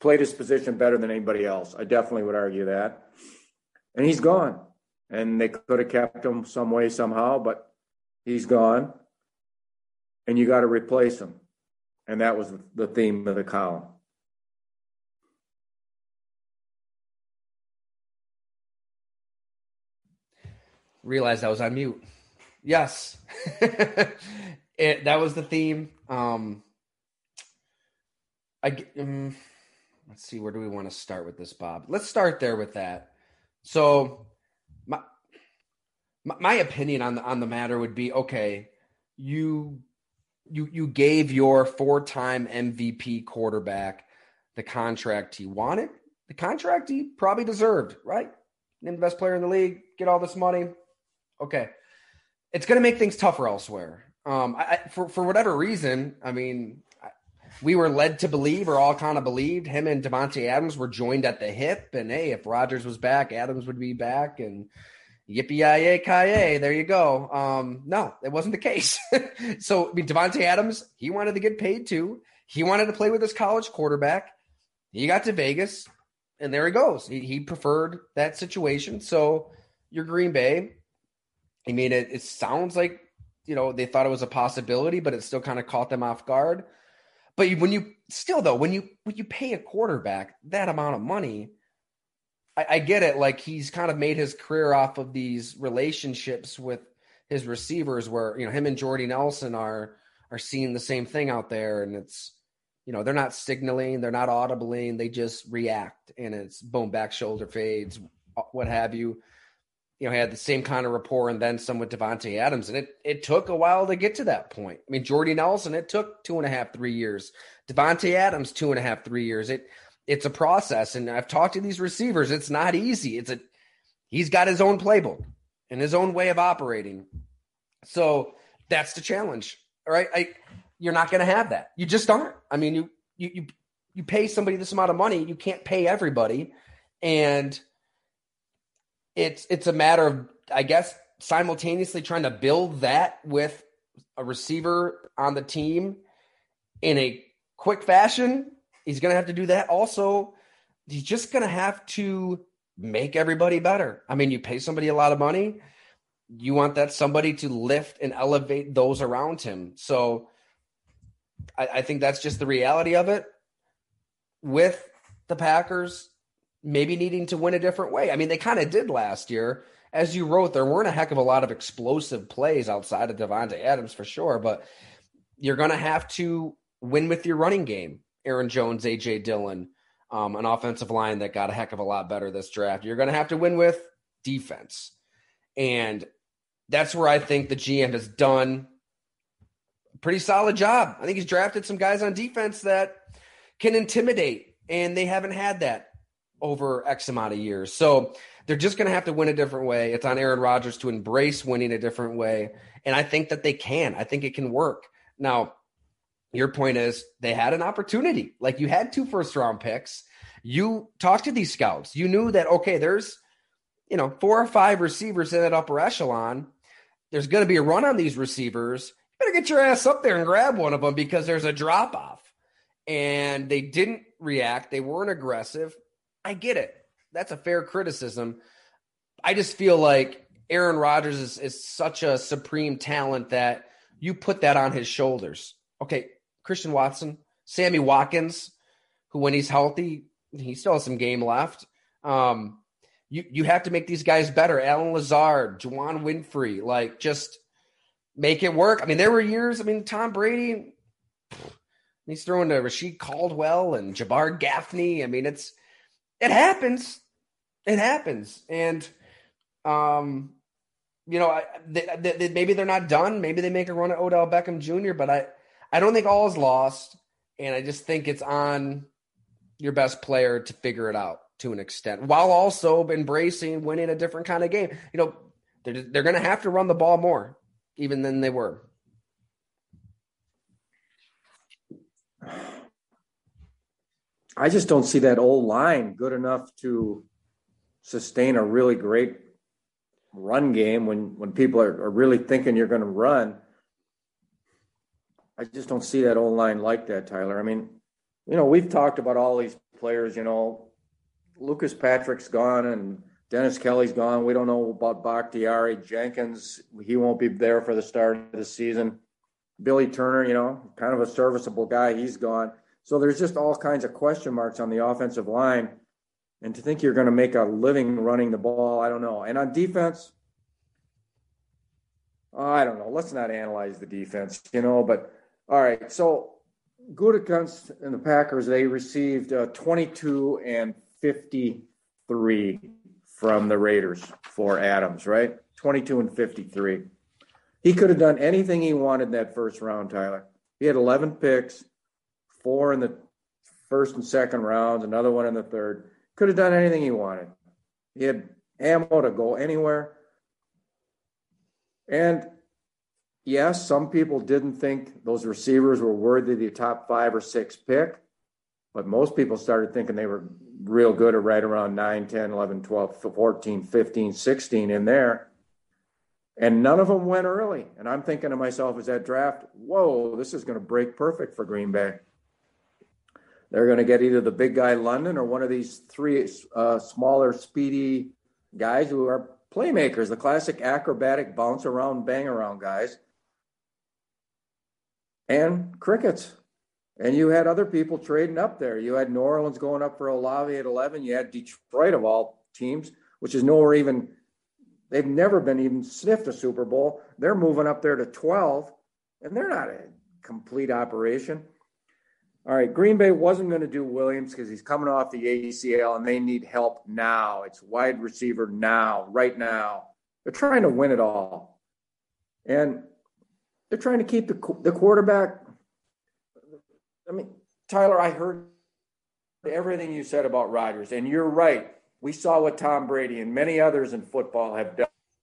Played his position better than anybody else. I definitely would argue that. And he's gone. And they could have kept him some way somehow, but he's gone. And you got to replace him. And that was the theme of the column. realized I was on mute. Yes, it, that was the theme. Um, I um, let's see, where do we want to start with this, Bob? Let's start there with that. So, my my, opinion on the on the matter would be okay. You you you gave your four time MVP quarterback the contract he wanted, the contract he probably deserved, right? Named the best player in the league, get all this money. Okay. It's going to make things tougher elsewhere. Um, I, for, for whatever reason, I mean, we were led to believe, or all kind of believed, him and Davante Adams were joined at the hip. And hey, if Rodgers was back, Adams would be back. And yippee kaye, there you go. Um, no, it wasn't the case. so I mean, Davante Adams, he wanted to get paid too. He wanted to play with his college quarterback. He got to Vegas, and there he goes. He, he preferred that situation. So you're Green Bay. I mean, it, it sounds like you know they thought it was a possibility, but it still kind of caught them off guard. But when you still though, when you when you pay a quarterback that amount of money, I, I get it. Like he's kind of made his career off of these relationships with his receivers, where you know him and Jordy Nelson are are seeing the same thing out there, and it's you know they're not signaling, they're not audibling, they just react, and it's boom, back shoulder fades, what have you. You know, had the same kind of rapport and then some with Davante Adams, and it it took a while to get to that point. I mean, Jordy Nelson, it took two and a half, three years. Davante Adams, two and a half, three years. It it's a process. And I've talked to these receivers. It's not easy. It's a he's got his own playbook and his own way of operating. So that's the challenge. All right. I you're not gonna have that. You just aren't. I mean, you you you you pay somebody this amount of money, you can't pay everybody. And it's it's a matter of, I guess, simultaneously trying to build that with a receiver on the team in a quick fashion He's going to have to do that. Also, he's just going to have to make everybody better. I mean, you pay somebody a lot of money, you want that somebody to lift and elevate those around him. So I, I think that's just the reality of it. With the Packers maybe needing to win a different way. I mean, they kind of did last year. As you wrote, there weren't a heck of a lot of explosive plays outside of Davante Adams for sure, but you're going to have to win with your running game. Aaron Jones, AJ Dillon, um, an offensive line that got a heck of a lot better this draft. You're going to have to win with defense. And that's where I think the GM has done a pretty solid job. I think he's drafted some guys on defense that can intimidate, and they haven't had that over X amount of years. So they're just going to have to win a different way. It's on Aaron Rodgers to embrace winning a different way. And I think that they can. I think it can work. Now, your point is they had an opportunity. Like you had two first round picks. You talked to these scouts. You knew that, okay, there's, you know, four or five receivers in that upper echelon. There's going to be a run on these receivers. You better get your ass up there and grab one of them because there's a drop off. And they didn't react. They weren't aggressive. I get it. That's a fair criticism. I just feel like Aaron Rodgers is, is such a supreme talent that you put that on his shoulders. Okay, Christian Watson, Sammy Watkins, who when he's healthy, he still has some game left. Um, you you have to make these guys better. Allen Lazard, Juwann Winfree, like just make it work. I mean, there were years. I mean, Tom Brady, he's throwing to Reche Caldwell and Jabar Gaffney. I mean, it's it happens. It happens, and um, you know, I, they, they, maybe they're not done. Maybe they make a run at Odell Beckham Jr. But I I don't think all is lost, and I just think it's on your best player to figure it out to an extent, while also embracing winning a different kind of game. You know, they're they're going to have to run the ball more, even than they were. I just don't see that old line good enough to sustain a really great run game when when people are, are really thinking you're going to run. I just don't see that old line like that, Tyler. I mean, you know, we've talked about all these players, you know, Lucas Patrick's gone and Dennis Kelly's gone. We don't know about Bakhtiari. Jenkins, he won't be there for the start of the season. Billy Turner, you know, kind of a serviceable guy, he's gone. So there's just all kinds of question marks on the offensive line. And to think you're going to make a living running the ball, I don't know. And on defense, I don't know. Let's not analyze the defense, you know, but all right. So Gutekunst and the Packers, they received uh, 22 and 53 from the Raiders for Adams, right? 22 and 53. He could have done anything he wanted in that first round, Tyler. He had 11 picks, four in the first and second rounds, another one in the third. Could have done anything he wanted. He had ammo to go anywhere. And yes, some people didn't think those receivers were worthy of the top five or six pick, but most people started thinking they were real good at right around 9, 10, 11, 12, 14, 15, 16 in there. And none of them went early. And I'm thinking to myself as that draft, whoa, this is going to break perfect for Green Bay. They're going to get either the big guy London or one of these three uh, smaller, speedy guys who are playmakers, the classic acrobatic bounce around, bang around guys. And crickets. And you had other people trading up there. You had New Orleans going up for Olave at 11. You had Detroit of all teams, which is nowhere even, they've never been even sniffed a Super Bowl. They're moving up there to 12, and they're not a complete operation. All right, Green Bay wasn't going to do Williams because he's coming off the ACL and they need help now. It's wide receiver now, right now. They're trying to win it all. And they're trying to keep the, the quarterback. I mean, Tyler, I heard everything you said about Rodgers, and you're right. We saw what Tom Brady and many others in football have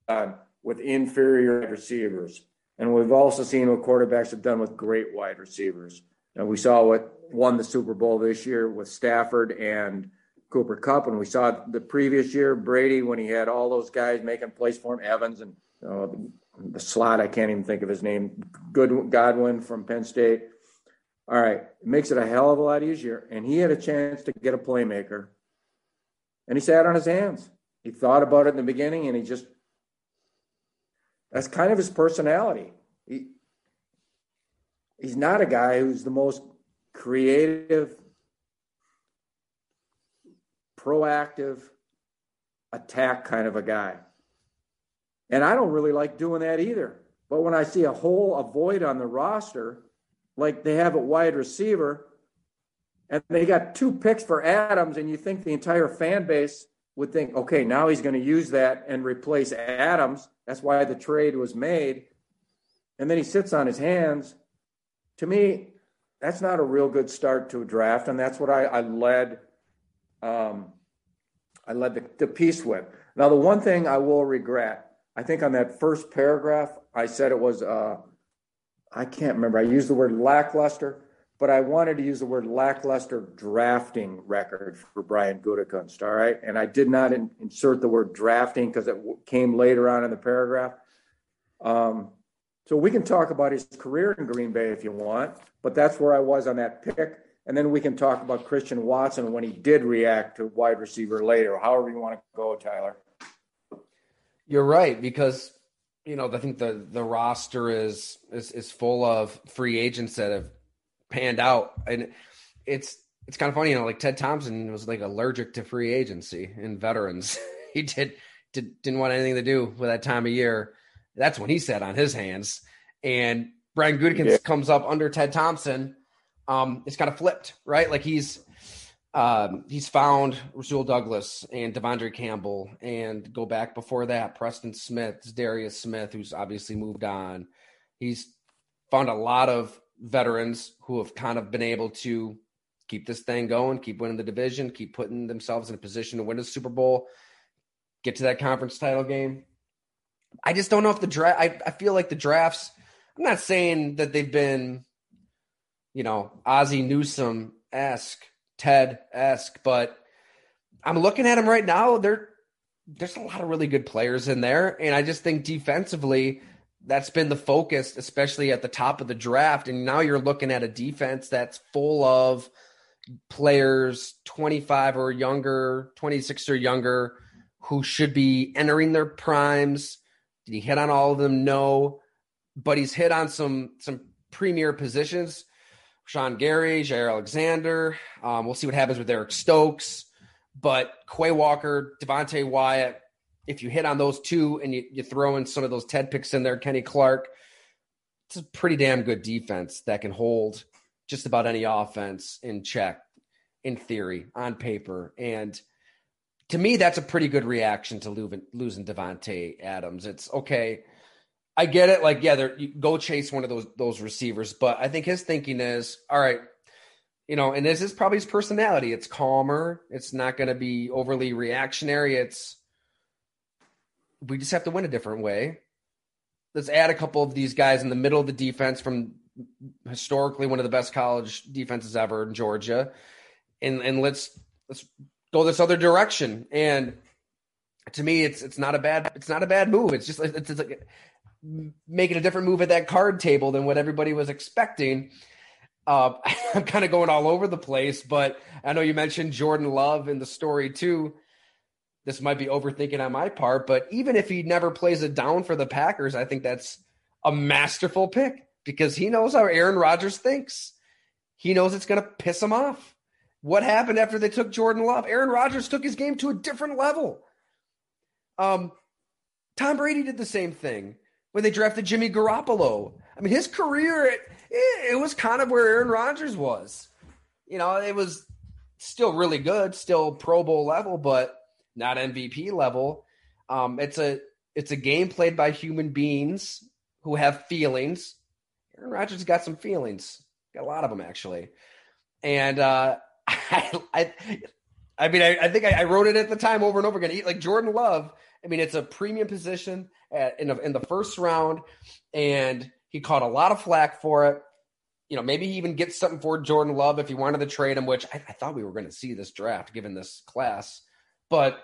done with inferior receivers. And we've also seen what quarterbacks have done with great wide receivers. And we saw what won the Super Bowl this year with Stafford and Cooper Kupp, and we saw the previous year Brady when he had all those guys making plays for him, Evans and uh, the slot I can't even think of his name, Good Godwin from Penn State. All right, it makes it a hell of a lot easier, and he had a chance to get a playmaker, and he sat on his hands. He thought about it in the beginning, and he just that's kind of his personality. He, he's not a guy who's the most creative, proactive, attack kind of a guy. And I don't really like doing that either. But when I see a hole, a void on the roster, like they have a wide receiver, and they got two picks for Adams, and you think the entire fan base would think, okay, now he's going to use that and replace Adams. That's why the trade was made. And then he sits on his hands to me, that's not a real good start to a draft, and that's what I, I led. Um, I led the, the piece with. Now, the one thing I will regret, I think on that first paragraph, I said it was, uh, I can't remember. I used the word lackluster, but I wanted to use the word lackluster drafting record for Brian Gutekunst. All right, and I did not in, insert the word drafting because it w- came later on in the paragraph. Um, so we can talk about his career in Green Bay if you want, but that's where I was on that pick. And then we can talk about Christian Watson when he did react to wide receiver later, however you want to go, Tyler. You're right because you know I think the the roster is is is full of free agents that have panned out, and it's it's kind of funny, you know, like Ted Thompson was like allergic to free agency and veterans. he did, did didn't want anything to do with that time of year that's when he sat on his hands. And Brian Gutekunst yeah. comes up under Ted Thompson. Um, it's kind of flipped, right? Like he's um, he's found Rasul Douglas and De'Vondre Campbell, and go back before that, Preston Smith, Darius Smith, who's obviously moved on. He's found a lot of veterans who have kind of been able to keep this thing going, keep winning the division, keep putting themselves in a position to win a Super Bowl, get to that conference title game. I just don't know if the draft. I, I feel like the drafts. I'm not saying that they've been, you know, Ozzie Newsome esque, Ted esque, but I'm looking at them right now. There, there's a lot of really good players in there, and I just think defensively, that's been the focus, especially at the top of the draft. And now you're looking at a defense that's full of players 25 or younger, 26 or younger, who should be entering their primes did he hit on all of them? No, but he's hit on some some premier positions. Sean Gary, Jaire Alexander. Um, we'll see what happens with Eric Stokes. But Quay Walker, Devonte Wyatt, if you hit on those two and you, you throw in some of those Ted picks in there, Kenny Clark, it's a pretty damn good defense that can hold just about any offense in check, in theory, on paper. And to me, that's a pretty good reaction to losing, Davante Adams. It's okay. I get it. Like, yeah, go chase one of those those receivers, but I think his thinking is, all right, you know, and this is probably his personality. It's calmer. It's not going to be overly reactionary. It's we just have to win a different way. Let's add a couple of these guys in the middle of the defense from historically one of the best college defenses ever in Georgia, and and let's let's go this other direction. And to me, it's it's not a bad it's not a bad move. It's just it's, it's like making a different move at that card table than what everybody was expecting. Uh, I'm kind of going all over the place, but I know you mentioned Jordan Love in the story too. This might be overthinking on my part, but even if he never plays it down for the Packers, I think that's a masterful pick because he knows how Aaron Rodgers thinks. He knows it's going to piss him off. What happened after they took Jordan Love? Aaron Rodgers took his game to a different level. Um, Tom Brady did the same thing when they drafted Jimmy Garoppolo. I mean, his career, it, it was kind of where Aaron Rodgers was. You know, it was still really good, still Pro Bowl level, but not MVP level. Um, it's a it's a game played by human beings who have feelings. Aaron Rodgers got some feelings, got a lot of them actually, and uh, I, I, I mean, I, I think I, I, wrote it at the time over and over again. Like Jordan Love, I mean, it's a premium position at, in, the, in the first round, and he caught a lot of flack for it. You know, maybe he even gets something for Jordan Love if he wanted to trade him, which I, I thought we were going to see this draft given this class. But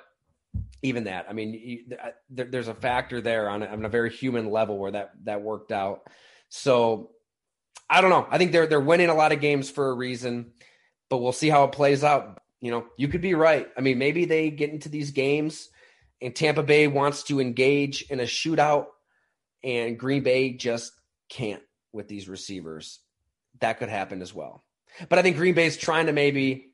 even that, I mean, uh, there, there's a factor there on on a very human level where that that worked out. So I don't know. I think they're they're winning a lot of games for a reason, but we'll see how it plays out. You know, you could be right. I mean, maybe they get into these games and Tampa Bay wants to engage in a shootout and Green Bay just can't with these receivers. That could happen as well. But I think Green Bay is trying to maybe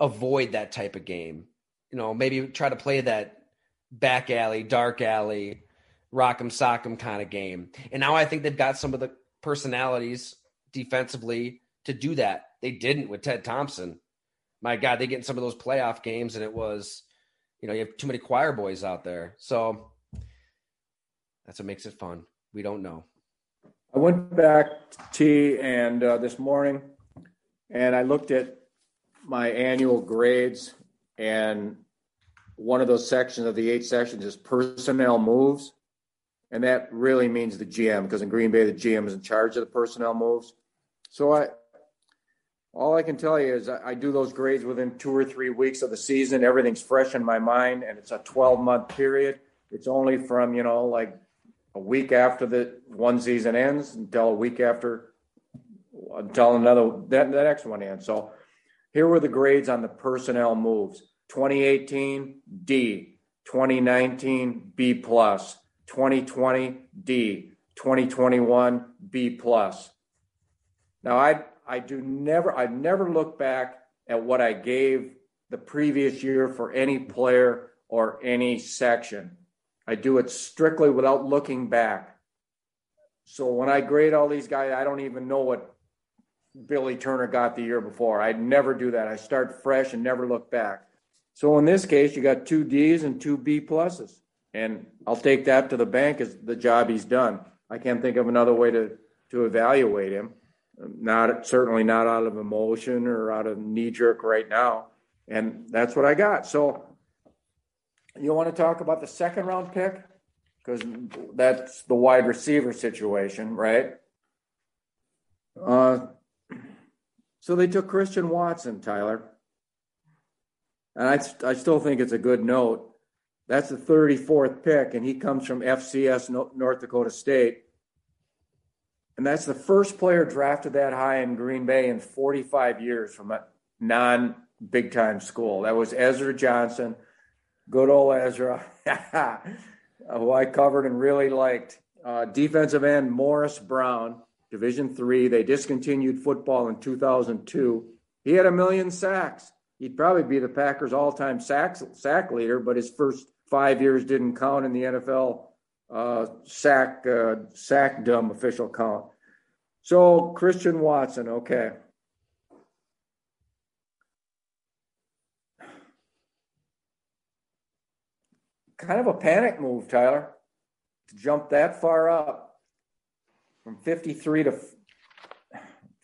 avoid that type of game. You know, maybe try to play that back alley, dark alley, rock'em sock'em kind of game. And now I think they've got some of the personalities defensively to do that. They didn't with Ted Thompson. My God, they get in some of those playoff games and it was, you know, you have too many choir boys out there. So that's what makes it fun. We don't know. I went back to and uh, this morning, and I looked at my annual grades, and one of those sections of the eight sections is personnel moves, and that really means the GM because in Green Bay the GM is in charge of the personnel moves. So I, all I can tell you is I, I do those grades within two or three weeks of the season. Everything's fresh in my mind, and it's a 12 month period. It's only from you know like a week after the one season ends until a week after until another that the next one ends. So here were the grades on the personnel moves. 2018 D, 2019 B plus, 2020 D, 2021 B plus. Now I I do never I never look back at what I gave the previous year for any player or any section. I do it strictly without looking back. So when I grade all these guys, I don't even know what Billy Turner got the year before. I'd never do that. I start fresh and never look back. So in this case, you got two D's and two B pluses. And I'll take that to the bank as the job he's done. I can't think of another way to, to evaluate him. Not certainly not out of emotion or out of knee jerk right now. And that's what I got. So you want to talk about the second round pick? Because that's the wide receiver situation, right? Uh, so they took Christian Watson, Tyler. And I, I still think it's a good note. That's the 34th pick, and he comes from FCS North Dakota State. And that's the first player drafted that high in Green Bay in 45 years from a non big time school. That was Ezra Johnson Good old Ezra, who I covered and really liked. Uh, defensive end Morris Brown, Division three. They discontinued football in 2002. He had a million sacks. He'd probably be the Packers' all-time sack sack leader, but his first five years didn't count in the NFL uh, sack uh, sack dumb official count. So Christian Watson, okay. kind of a panic move, Tyler, to jump that far up from 53 to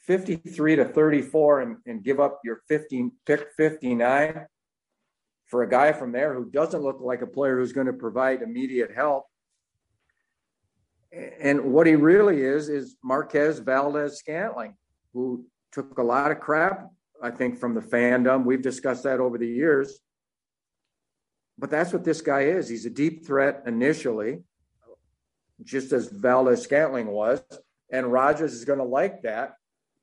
53 to 34 and, and give up your 15 pick 59 for a guy from there who doesn't look like a player who's going to provide immediate help. And what he really is is Marquez Valdes-Scantling, who took a lot of crap, I think, from the fandom. We've discussed that over the years. But that's what this guy is. He's a deep threat initially, just as Valdez Scantling was. And Rodgers is going to like that.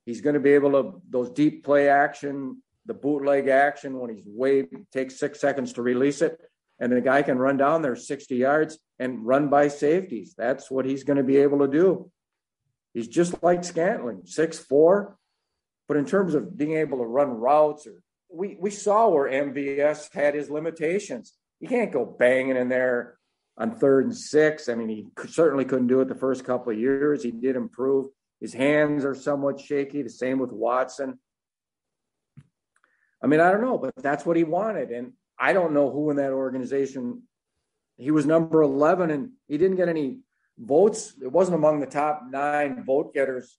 He's going to be able to, those deep play action, the bootleg action when he's way, takes six seconds to release it. And the guy can run down there 60 yards and run by safeties. That's what he's going to be able to do. He's just like Scantling, six four. But in terms of being able to run routes, or we, we saw where MVS had his limitations. You can't go banging in there on third and six. I mean, he certainly couldn't do it the first couple of years. He did improve. His hands are somewhat shaky. The same with Watson. I mean, I don't know, but that's what he wanted. And I don't know who in that organization. He was number 11 and he didn't get any votes. It wasn't among the top nine vote getters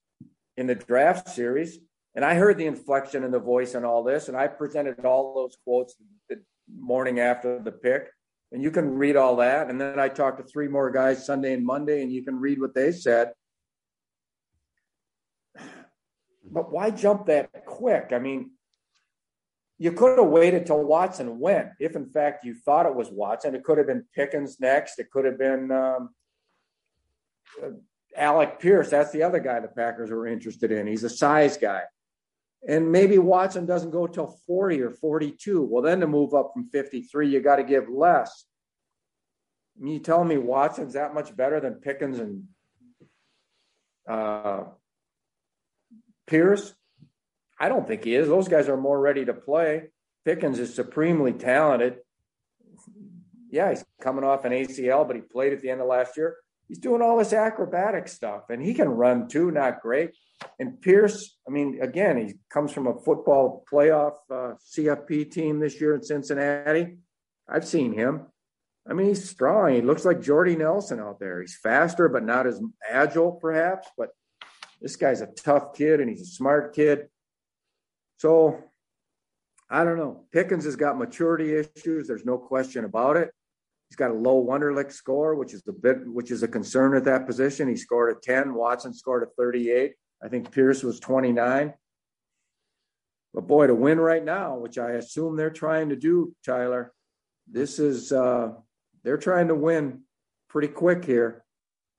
in the draft series. And I heard the inflection in the voice and all this. And I presented all those quotes the morning after the pick and you can read all that. And then I talked to three more guys Sunday and Monday, and you can read what they said. But why jump that quick? I mean, you could have waited till Watson went. If in fact you thought it was Watson, it could have been Pickens next. It could have been um, uh, Alec Pierce. That's the other guy the Packers were interested in. He's a size guy and maybe Watson doesn't go till 40 or 42. Well, then to move up from 53, you got to give less. You telling me Watson's that much better than Pickens and uh, Pierce? I don't think he is. Those guys are more ready to play. Pickens is supremely talented. Yeah, he's coming off an ACL, but he played at the end of last year. He's doing all this acrobatic stuff, and he can run too, not great. And Pierce, I mean, again, he comes from a football playoff uh, CFP team this year in Cincinnati. I've seen him. I mean, he's strong. He looks like Jordy Nelson out there. He's faster, but not as agile, perhaps. But this guy's a tough kid and he's a smart kid. So I don't know. Pickens has got maturity issues. There's no question about it. He's got a low Wonderlic score, which is a bit, which is a concern at that position. He scored a 10. Watson scored a 38. I think Pierce was 29. But boy, to win right now, which I assume they're trying to do, Tyler, this is uh, they're trying to win pretty quick here.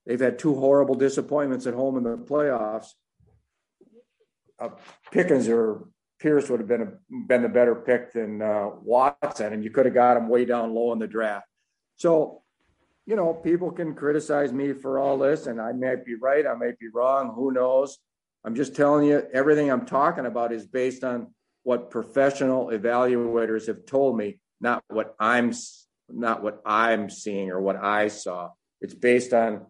They've had two horrible disappointments at home in the playoffs. Uh, Pickens or Pierce would have been a, been the better pick than uh, Watson, and you could have got him way down low in the draft. So, you know, people can criticize me for all this, and I might be right, I might be wrong. Who knows? I'm just telling you, everything I'm talking about is based on what professional evaluators have told me, not what I'm not what I'm seeing or what I saw. It's based on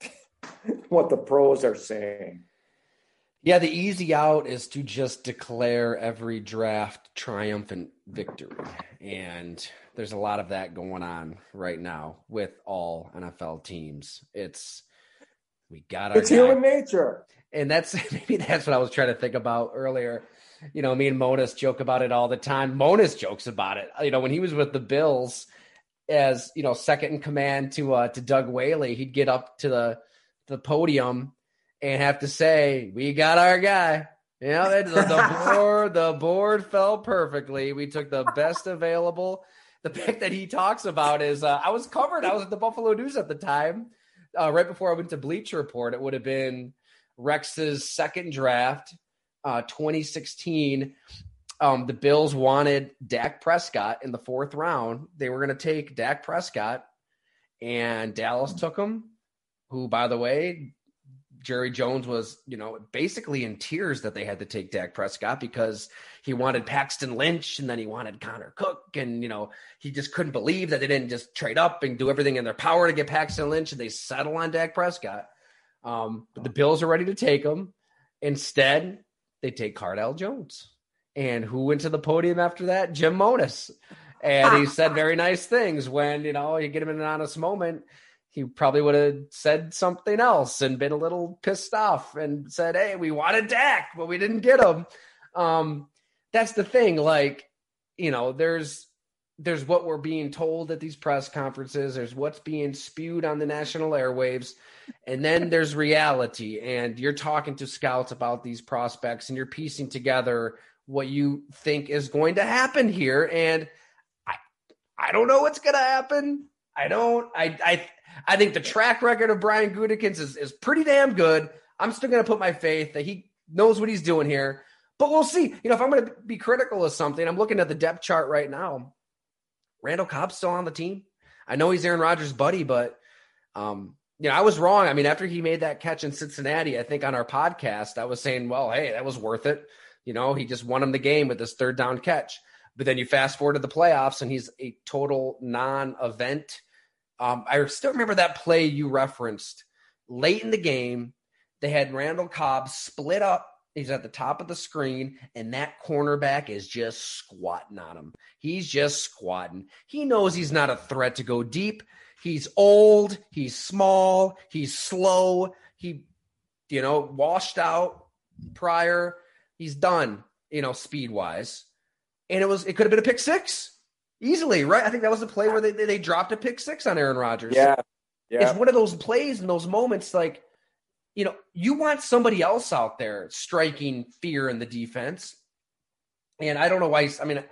what the pros are saying. Yeah, the easy out is to just declare every draft triumphant victory. And there's a lot of that going on right now with all NFL teams. It's we got our It's guy. human nature and that's maybe that's what I was trying to think about earlier. You know, me and Monos joke about it all the time. Monos jokes about it. You know, when he was with the Bills as you know second in command to uh, to Doug Whaley, he'd get up to the the podium and have to say, "We got our guy." You know, the, the board the board fell perfectly. We took the best available. The pick that he talks about is uh, I was covered. I was at the Buffalo News at the time, uh, right before I went to Bleacher Report. It would have been Rex's second draft, uh, 2016. Um, the Bills wanted Dak Prescott in the fourth round. They were going to take Dak Prescott, and Dallas took him. Who, by the way, Jerry Jones was, you know, basically in tears that they had to take Dak Prescott because he wanted Paxton Lynch and then he wanted Connor Cook. And, you know, he just couldn't believe that they didn't just trade up and do everything in their power to get Paxton Lynch and they settle on Dak Prescott. Um, but the Bills are ready to take him. Instead, they take Cardale Jones. And who went to the podium after that? Jim Monos. And he said very nice things when, you know, you get him in an honest moment. He probably would have said something else and been a little pissed off and said, "Hey, we wanted Dak, but we didn't get him." Um, that's the thing. Like, you know, there's there's what we're being told at these press conferences. There's what's being spewed on the national airwaves, and then there's reality. And you're talking to scouts about these prospects, and you're piecing together what you think is going to happen here. And I, I don't know what's going to happen. I don't. I, I, I think the track record of Brian Gutekunst is, is pretty damn good. I'm still going to put my faith that he knows what he's doing here. But we'll see. You know, if I'm going to be critical of something, I'm looking at the depth chart right now. Randall Cobb's still on the team. I know he's Aaron Rodgers' buddy, but um, you know, I was wrong. I mean, after he made that catch in Cincinnati, I think on our podcast, I was saying, well, hey, that was worth it. You know, he just won him the game with this third down catch. But then you fast forward to the playoffs, and he's a total non-event. Um, I still remember that play you referenced late in the game. They had Randall Cobb split up. He's at the top of the screen, and that cornerback is just squatting on him. He's just squatting. He knows he's not a threat to go deep. He's old. He's small. He's slow. He, you know, washed out prior. He's done, you know, speed wise. And it was, it could have been a pick six easily, right? I think that was the play where they, they dropped a pick six on Aaron Rodgers. Yeah. Yeah. It's one of those plays and those moments like, you know, you want somebody else out there striking fear in the defense. And I don't know why. I mean,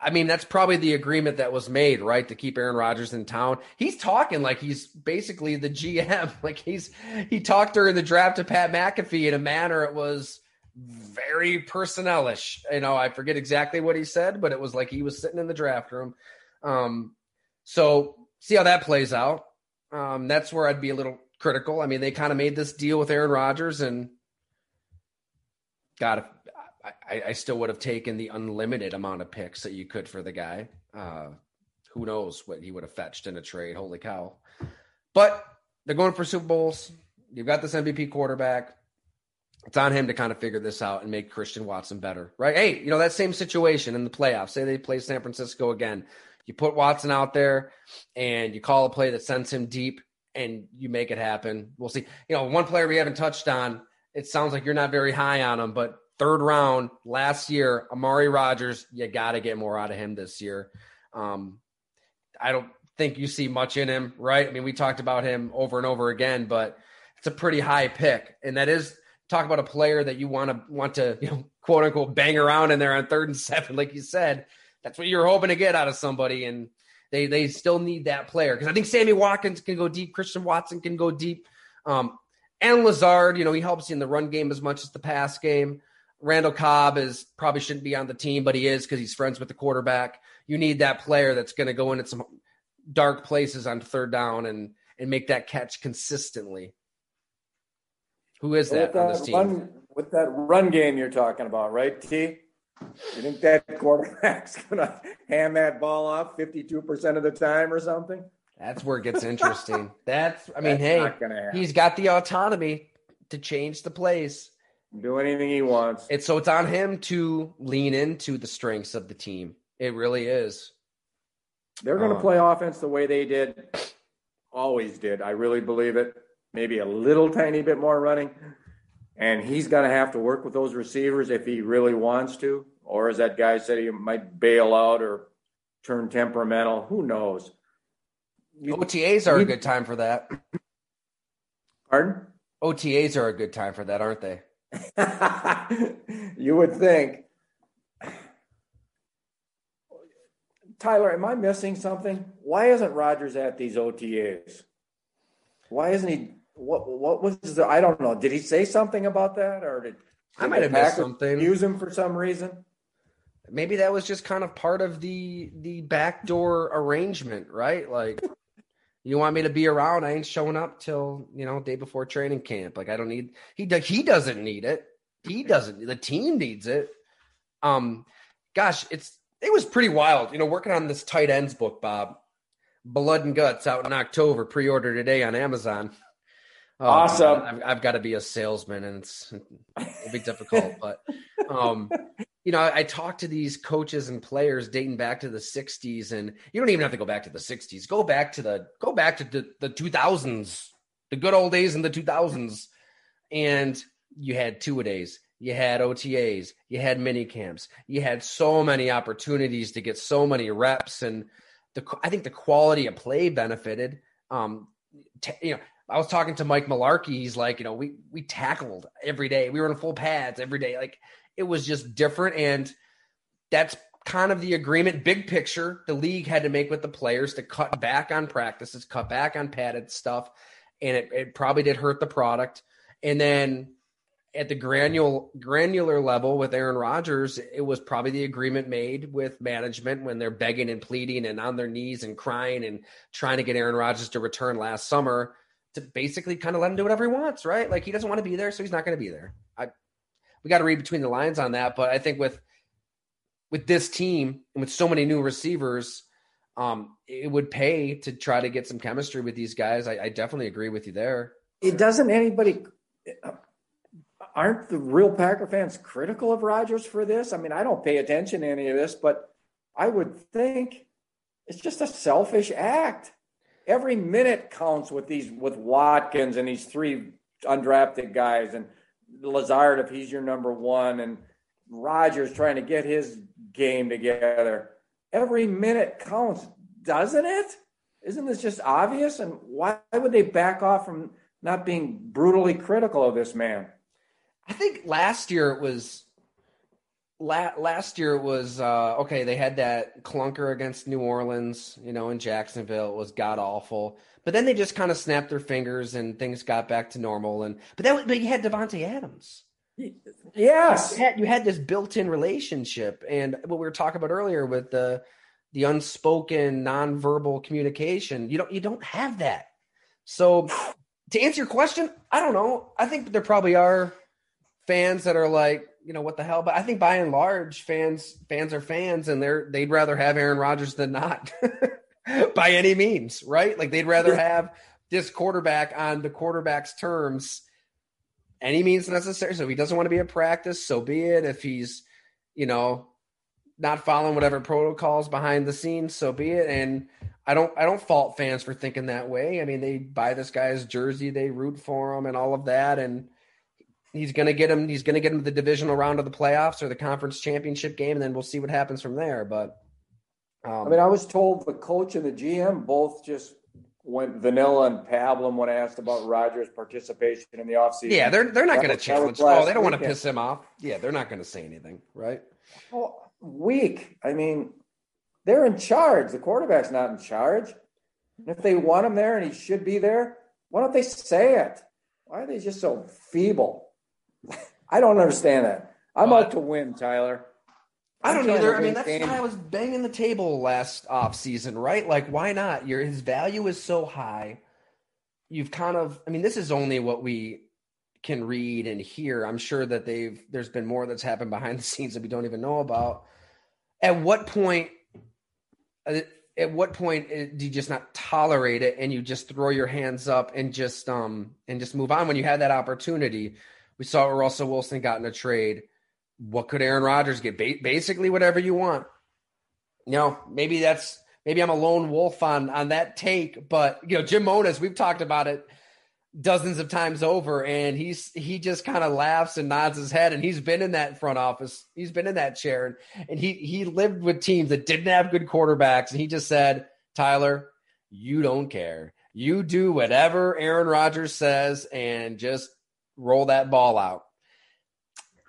I mean that's probably the agreement that was made, right, to keep Aaron Rodgers in town. He's talking like he's basically the GM. Like he's he talked during the draft to Pat McAfee in a manner it was very personnelish. You know, I forget exactly what he said, but it was like he was sitting in the draft room. Um, so see how that plays out. Um, that's where I'd be a little critical. I mean, they kind of made this deal with Aaron Rodgers, and God, I, I, still would have taken the unlimited amount of picks that you could for the guy. Uh, who knows what he would have fetched in a trade? Holy cow! But they're going for Super Bowls. You've got this MVP quarterback. It's on him to kind of figure this out and make Christian Watson better, right? Hey, you know that same situation in the playoffs. Say they play San Francisco again. You put Watson out there, and you call a play that sends him deep and you make it happen. We'll see. You know, one player we haven't touched on, it sounds like you're not very high on him, but third round last year, Amari Rodgers, you got to get more out of him this year. Um, I don't think you see much in him, right? I mean, we talked about him over and over again, but it's a pretty high pick. And that is talk about a player that you want to want to, you know, quote unquote bang around in there on third and seven, like you said. That's what you're hoping to get out of somebody. And they they still need that player because I think Sammy Watkins can go deep, Christian Watson can go deep, um, and Lazard. You know he helps you in the run game as much as the pass game. Randall Cobb is probably shouldn't be on the team, but he is because he's friends with the quarterback. You need that player that's going to go into some dark places on third down and and make that catch consistently. Who is that, that on this team? Run, with that run game you're talking about, right, T? You think that quarterback's gonna hand that ball off 52% of the time or something? That's where it gets interesting. That's I mean, That's hey, he's got the autonomy to change the plays. Do anything he wants. It's so it's on him to lean into the strengths of the team. It really is. They're going to um, play offense the way they did, always did. I really believe it. Maybe a little tiny bit more running. And he's going to have to work with those receivers if he really wants to or as that guy said, he might bail out or turn temperamental. Who knows? OTAs are a good time for that. Pardon? OTAs are a good time for that, aren't they? you would think. Tyler, am I missing something? Why isn't Rodgers at these OTAs? Why isn't he? What what was the? I don't know. Did he say something about that, or did, did I might have missed something? Use him for some reason maybe that was just kind of part of the the backdoor arrangement, right? Like you want me to be around, I ain't showing up till, you know, day before training camp. Like I don't need he does he doesn't need it. He doesn't the team needs it. Um gosh, it's it was pretty wild. You know, working on this tight ends book, Bob. Blood and Guts out in October, pre-order today on Amazon. Oh, awesome. I've, I've, got to be a salesman, and it's it'll be difficult. but um, you know, I, I talk to these coaches and players dating back to the '60s, and you don't even have to go back to the '60s. Go back to the go back to the, the 2000s, the good old days in the 2000s, and you had two a days, you had OTAs, you had mini camps, you had so many opportunities to get so many reps, and the I think the quality of play benefited. Um, t- you know, I was talking to Mike Mularkey. He's like, you know, we we tackled every day. We were in full pads every day. Like it was just different, and that's kind of the agreement, big picture, the league had to make with the players to cut back on practices, cut back on padded stuff, and it, it probably did hurt the product. And then at the granular granular level with Aaron Rodgers, it was probably the agreement made with management when they're begging and pleading and on their knees and crying and trying to get Aaron Rodgers to return last summer to basically kind of let him do whatever he wants, right? Like he doesn't want to be there, so he's not going to be there. I we got to read between the lines on that, but I think with with this team and with so many new receivers, um, it would pay to try to get some chemistry with these guys. I, I definitely agree with you there. It doesn't anybody aren't the real Packer fans critical of Rodgers for this? I mean, I don't pay attention to any of this, but I would think it's just a selfish act every minute counts with these with Watkins and these three undrafted guys and Lazard if he's your number one and Rodgers trying to get his game together. Every minute counts, doesn't it? Isn't this just obvious? And why would they back off from not being brutally critical of this man? I think last year it was la- last year it was uh, okay. They had that clunker against New Orleans, you know, in Jacksonville. It was god awful. But then they just kind of snapped their fingers and things got back to normal. And but that but you had Davante Adams. Yes, you had, you had this built-in relationship, and what we were talking about earlier with the the unspoken, nonverbal communication. You don't you don't have that. So to answer your question, I don't know. I think there probably are fans that are like, you know what the hell. But I think by and large, fans fans are fans, and they're they'd rather have Aaron Rodgers than not, by any means, right? Like they'd rather have this quarterback on the quarterback's terms, any means necessary. So if he doesn't want to be at practice, so be it. If he's, you know, not following whatever protocols behind the scenes, so be it. And I don't I don't fault fans for thinking that way. I mean, they buy this guy's jersey, they root for him, and all of that, and he's going to get him. He's going to get him the divisional round of the playoffs or the conference championship game, and then we'll see what happens from there. But um, I mean, I was told the coach and the GM both just went vanilla and pablum when asked about Rodgers' participation in the offseason. Yeah, they're they're not going to challenge. Oh, they don't want to piss him off. Yeah, they're not going to say anything, right? Well, weak. I mean, they're in charge. The quarterback's not in charge. And If they want him there and he should be there, why don't they say it? Why are they just so feeble? I don't understand that. I'm out to win, Tyler. I'm I do not either. I mean, that's why I was banging the table last off season, right? Like, why not? Your his value is so high. You've kind of, I mean, this is only what we can read and hear. I'm sure that they've there's been more that's happened behind the scenes that we don't even know about. At what point? Uh, at what point uh, do you just not tolerate it and you just throw your hands up and just um and just move on when you had that opportunity? We saw Russell Wilson got in a trade. What could Aaron Rodgers get? Ba- basically, whatever you want. You know, maybe that's maybe I'm a lone wolf on on that take, but you know, Jim Monos, we've talked about it dozens of times over, and he's he just kind of laughs and nods his head, and he's been in that front office, he's been in that chair, and, and he he lived with teams that didn't have good quarterbacks, and he just said, Tyler, you don't care. You do whatever Aaron Rodgers says, and just roll that ball out.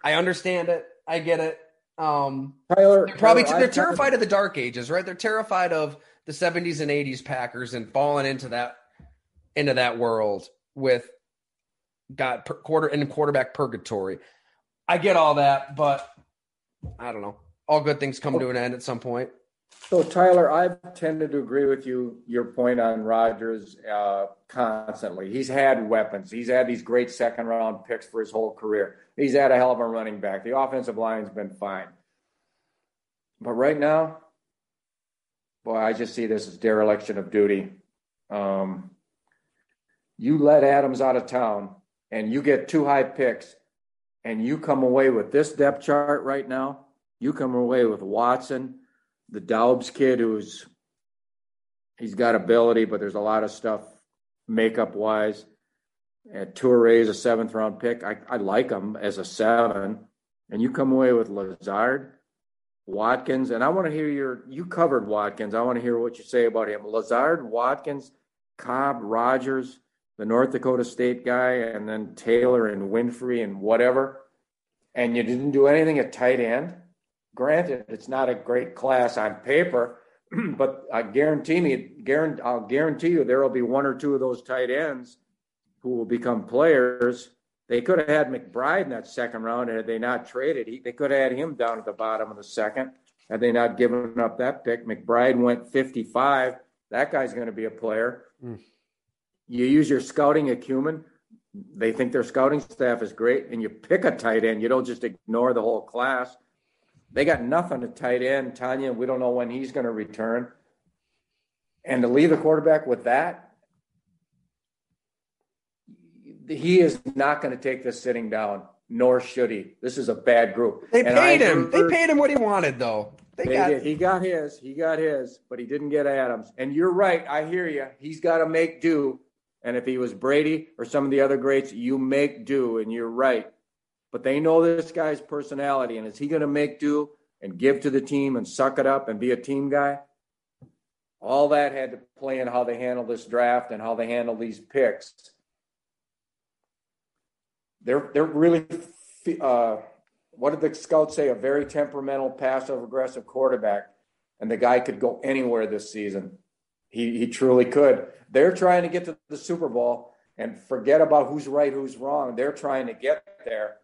I understand it. I get it. Um, Tyler, they're probably Tyler, they're terrified of the dark ages, right? They're terrified of the 70s and 80s Packers and falling into that into that world with got per, quarter and quarterback purgatory. I get all that, but I don't know. All good things come to an end at some point. So Tyler, I've tended to agree with you. Your point on Rodgers uh, constantly. He's had weapons. He's had these great second round picks for his whole career. He's had a hell of a running back. The offensive line's been fine. But right now, boy, I just see this as dereliction of duty. Um, you let Adams out of town, and you get two high picks, and you come away with this depth chart right now You come away with Watson, the Doubs kid, who's he's got ability, but there's a lot of stuff makeup wise. At Toure is a seventh round pick. I, I like him as a seven. And you come away with Lazard, Watkins, and I want to hear your you covered Watkins. I want to hear what you say about him. Lazard, Watkins, Cobb, Rodgers, the North Dakota State guy, and then Taylor and Winfrey and whatever. And you didn't do anything at tight end. Granted, it's not a great class on paper, but I guarantee me, guarantee, I'll guarantee you there will be one or two of those tight ends who will become players. They could have had McBride in that second round and had they not traded. He, they could have had him down at the bottom of the second had they not given up that pick. McBride went 55. That guy's going to be a player. Mm. You use your scouting acumen. They think their scouting staff is great, and you pick a tight end. You don't just ignore the whole class. They got nothing at tight end. Tonyan, we don't know when he's going to return. And to leave the quarterback with that, he is not going to take this sitting down, nor should he. This is a bad group. They and paid I him. Heard, they paid him what he wanted, though. They, they got, did. He got his. He got his, but he didn't get Adams. And you're right. I hear you. He's got to make do. And if he was Brady or some of the other greats, you make do. And you're right but they know this guy's personality. And is he going to make do and give to the team and suck it up and be a team guy? All that had to play in how they handle this draft and how they handle these picks. They're they're really, uh, what did the scouts say? A very temperamental, passive aggressive quarterback, and the guy could go anywhere this season. He he truly could. They're trying to get to the Super Bowl and forget about who's right, who's wrong. They're trying to get there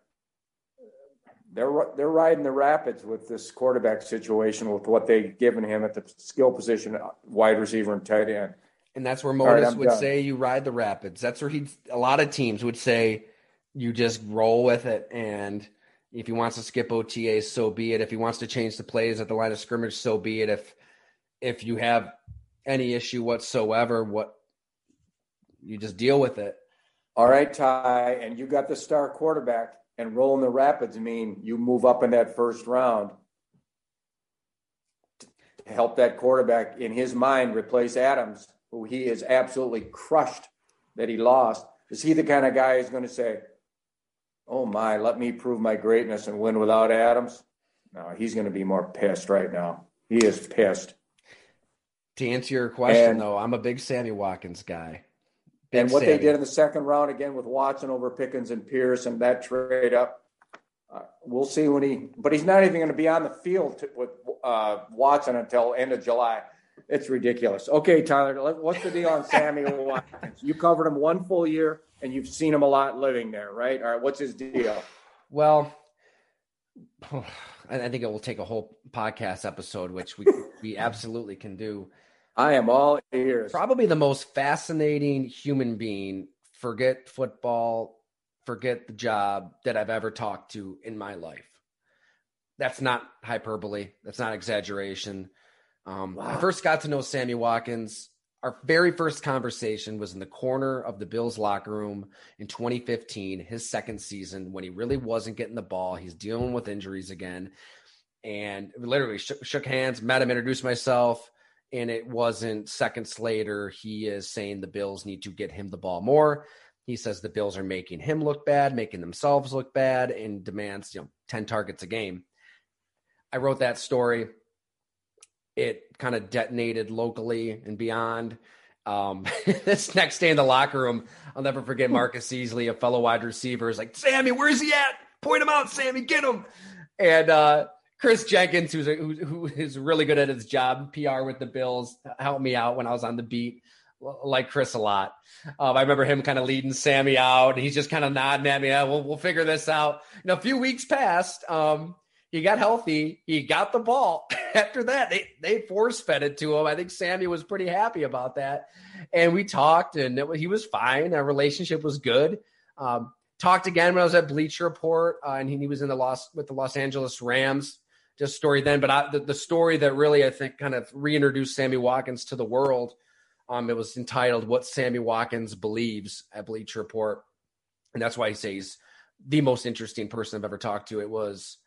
they're they're riding the rapids with this quarterback situation with what they've given him at the skill position, uh, wide receiver and tight end. And that's where Monos right, would done. say you ride the rapids. That's where he. A lot of teams would say you just roll with it, and if he wants to skip OTAs, so be it. If he wants to change the plays at the line of scrimmage, so be it. If if you have any issue whatsoever, what you just deal with it. All right, Ty, and you got the star quarterback and rolling the rapids mean you move up in that first round to help that quarterback in his mind replace Adams, who he is absolutely crushed that he lost. Is he the kind of guy who's going to say, "Oh my, let me prove my greatness and win without Adams"? No, he's going to be more pissed right now. He is pissed. To answer your question, and, though, I'm a big Sammy Watkins guy. Big and what they did in the second round again with Watson over Pickens and Pierce and that trade up, uh, we'll see when he. But he's not even going to be on the field to, with uh, Watson until end of July. It's ridiculous. Okay, Tyler, what's the deal on Sammy Watkins? You covered him one full year, and you've seen him a lot living there, right? All right, what's his deal? Well, I think it will take a whole podcast episode, which we we absolutely can do. I am all ears. Probably the most fascinating human being, forget football, forget the job that I've ever talked to in my life. That's not hyperbole. That's not exaggeration. Um, wow. I first got to know Sammy Watkins. Our very first conversation was in the corner of the Bills locker room in 2015, his second season, when he really wasn't getting the ball. He's dealing with injuries again. And literally shook, shook hands, met him, introduced myself and it wasn't seconds later he is saying the Bills need to get him the ball more. He says the Bills are making him look bad, making themselves look bad, and demands you know ten targets a game. I wrote that story. It kind of detonated locally and beyond. Um, this next day in the locker room, I'll never forget Marcus Easley, a fellow wide receiver, is like, Sammy, where's he at? Point him out, Sammy, get him. And uh, Chris Jenkins, who's a, who, who is really good at his job, PR with the Bills, helped me out when I was on the beat. Like Chris a lot. Um, I remember him kind of leading Sammy out, and he's just kind of nodding at me. Yeah, we'll we'll figure this out. Know, a few weeks passed. Um, he got healthy. He got the ball. After that, they they force fed it to him. I think Sammy was pretty happy about that, and we talked, and it, he was fine. Our relationship was good. Um, talked again when I was at Bleacher Report, uh, and he, he was in the Los with the Los Angeles Rams just story then. But I, the, the story that really I think kind of reintroduced Sammy Watkins to the world. Um, it was entitled "What Sammy Watkins Believes" at Bleacher Report, and that's why he says the most interesting person I've ever talked to. It was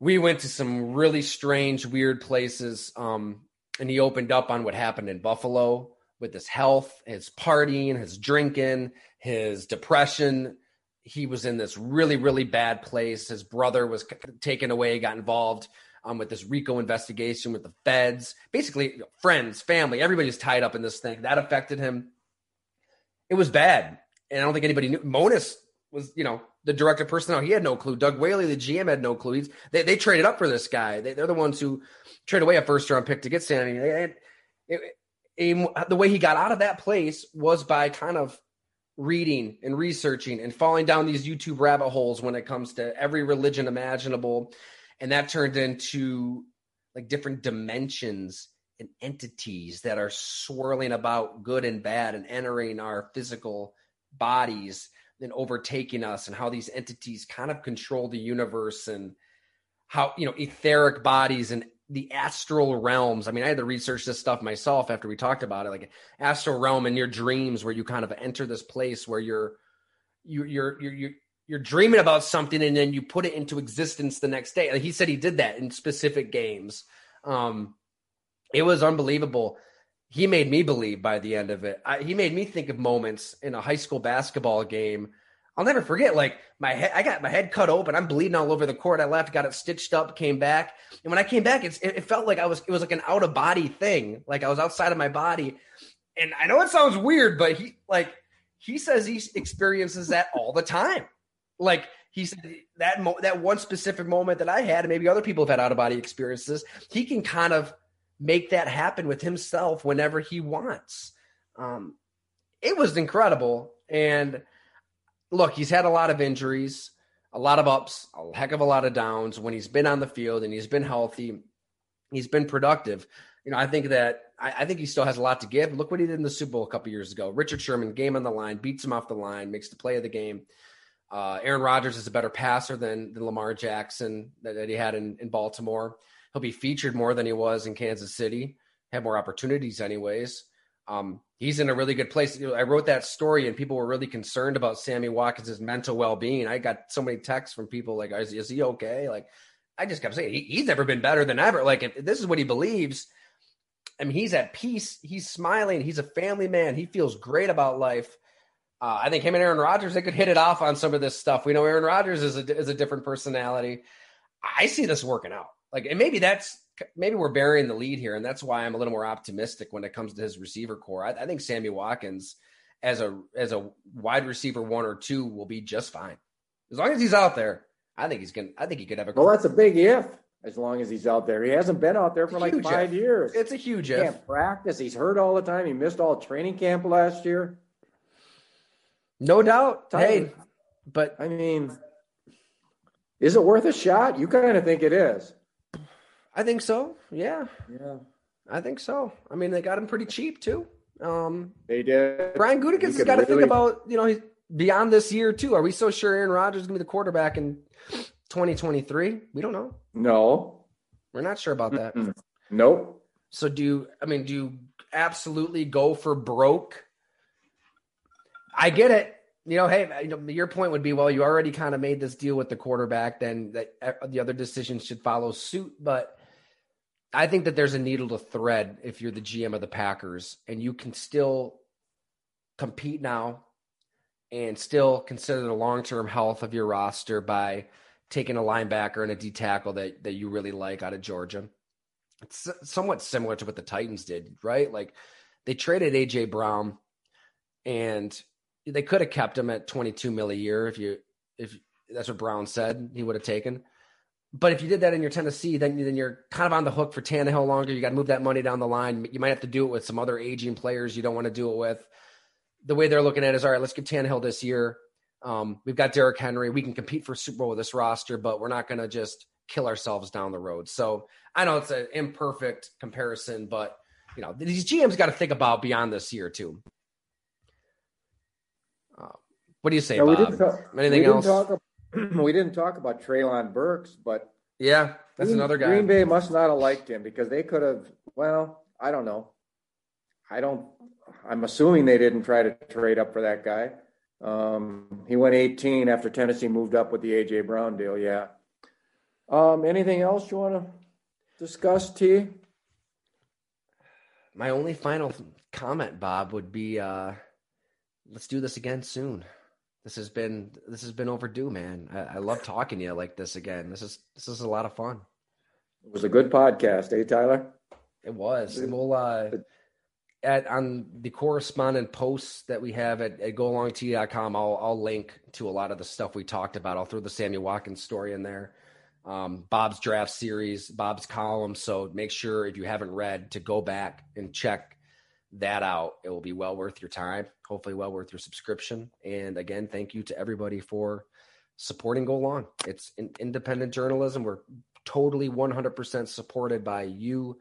we went to some really strange, weird places. Um, and he opened up on what happened in Buffalo with his health, his partying, his drinking, his depression. He was in this really, really bad place. His brother was taken away, got involved um, with this RICO investigation with the feds. Basically, friends, family, everybody's tied up in this thing. That affected him. It was bad. And I don't think anybody knew. Monos was, you know, the director of personnel. He had no clue. Doug Whaley, the GM, had no clue. He's, they, they traded up for this guy. They, are the ones who traded away a first round pick to get Sammy. It, it, it, the way he got out of that place was by kind of reading and researching and falling down these YouTube rabbit holes when it comes to every religion imaginable. And that turned into like different dimensions and entities that are swirling about good and bad and entering our physical bodies and overtaking us and how these entities kind of control the universe and how you know etheric bodies and the astral realms. I mean, I had to research this stuff myself after we talked about it, like astral realm in your dreams, where you kind of enter this place where you're you, you're you're you're you're dreaming about something and then you put it into existence the next day. Like he said, he did that in specific games. Um, it was unbelievable. He made me believe by the end of it. I, he made me think of moments in a high school basketball game I'll never forget. Like my head, I got my head cut open. I'm bleeding all over the court. I left, got it stitched up, came back, and when I came back, it, it felt like I was. It was like an out of body thing. Like I was outside of my body. And I know it sounds weird, but he like he says he experiences that all the time. Like he said that mo- that one specific moment that I had, and maybe other people have had out of body experiences. He can kind of make that happen with himself whenever he wants. Um, it was incredible, and look, he's had a lot of injuries, a lot of ups, a heck of a lot of downs. When he's been on the field and he's been healthy, he's been productive. You know, I think that I, I think he still has a lot to give. Look what he did in the Super Bowl a couple years ago. Richard Sherman, game on the line, beats him off the line, makes the play of the game. Uh, Aaron Rodgers is a better passer than, than Lamar Jackson that, that he had in, in Baltimore. He'll be featured more than he was in Kansas City. Have more opportunities, anyways. Um, he's in a really good place. I wrote that story and people were really concerned about Sammy Watkins' mental well being. I got so many texts from people like, is, is he okay? Like, I just kept saying, he, he's never been better than ever. Like, if this is what he believes, I mean, he's at peace. He's smiling. He's a family man. He feels great about life. Uh, I think him and Aaron Rodgers, they could hit it off on some of this stuff. We know Aaron Rodgers is a, is a different personality. I see this working out. Like, and maybe that's maybe we're burying the lead here, and that's why I'm a little more optimistic when it comes to his receiver core. I, I think Sammy Watkins as a as a wide receiver one or two will be just fine as long as he's out there. I think he's gonna. I think he could have a. Well, that's a big if. As long as he's out there, he hasn't been out there for like five if. years. It's a huge he if. Can't practice. He's hurt all the time. He missed all training camp last year. No doubt. Hey, but I mean, is it worth a shot? You kind of think it is. I think so. Yeah. Yeah. I think so. I mean, they got him pretty cheap too. Um, they did. Brian Gutekunst has got to really... think about you know he's beyond this year too. Are we so sure Aaron Rodgers is going to be the quarterback in 2023? We don't know. No, we're not sure about that. Mm-mm. Nope. So do you, I mean do you absolutely go for broke? I get it. You know, hey, you know, your point would be, well, you already kind of made this deal with the quarterback, then that uh, the other decisions should follow suit. But I think that there's a needle to thread if you're the GM of the Packers and you can still compete now and still consider the long term health of your roster by taking a linebacker and a D tackle that, that you really like out of Georgia. It's somewhat similar to what the Titans did, right? Like they traded AJ Brown and they could have kept him at 22 mil a year if you if that's what Brown said he would have taken. But if you did that in your Tennessee, then then you're kind of on the hook for Tannehill longer. You got to move that money down the line. You might have to do it with some other aging players you don't want to do it with. The way they're looking at it is all right. Let's give Tannehill this year. Um, we've got Derrick Henry. We can compete for Super Bowl with this roster, but we're not going to just kill ourselves down the road. So I know it's an imperfect comparison, but you know these GMs got to think about beyond this year too. Uh, what do you say, yeah, Bob? Talk, Anything else? We didn't talk about Treylon Burks, but yeah, that's Green, another guy. Green Bay must not have liked him because they could have. Well, I don't know. I don't. I'm assuming they didn't try to trade up for that guy. Um, he went 18 after Tennessee moved up with the AJ Brown deal. Yeah. Um, anything else you want to discuss, T? My only final comment, Bob, would be uh, let's do this again soon. This has been this has been overdue, man. I, I love talking to you like this again. This is this is a lot of fun. It was a good podcast, eh, Tyler? It was. And we'll uh, at on the correspondent posts that we have at, at golongtd.com, I'll I'll link to a lot of the stuff we talked about. I'll throw the Sammy Watkins story in there. Um, Bob's draft series, Bob's column. So make sure if you haven't read to go back and check that out. It will be well worth your time, hopefully well worth your subscription. And again, thank you to everybody for supporting Go Long. It's in, independent journalism. We're totally 100% supported by you.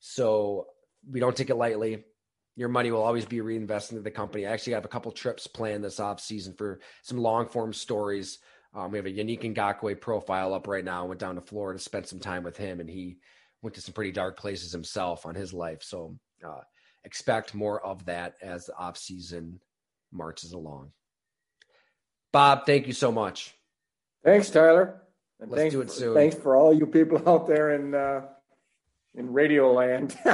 So we don't take it lightly. Your money will always be reinvested into the company. I actually have a couple trips planned this off season for some long form stories. Um, we have a Yannick Ngakoue profile up right now. I went down to Florida, spent some time with him, and he went to some pretty dark places himself on his life. So uh, expect more of that as the off season marches along. Bob, thank you so much. Thanks, Tyler. And Let's do it soon. Thanks for all you people out there in uh, in radio land.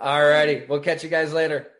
all righty. We'll catch you guys later.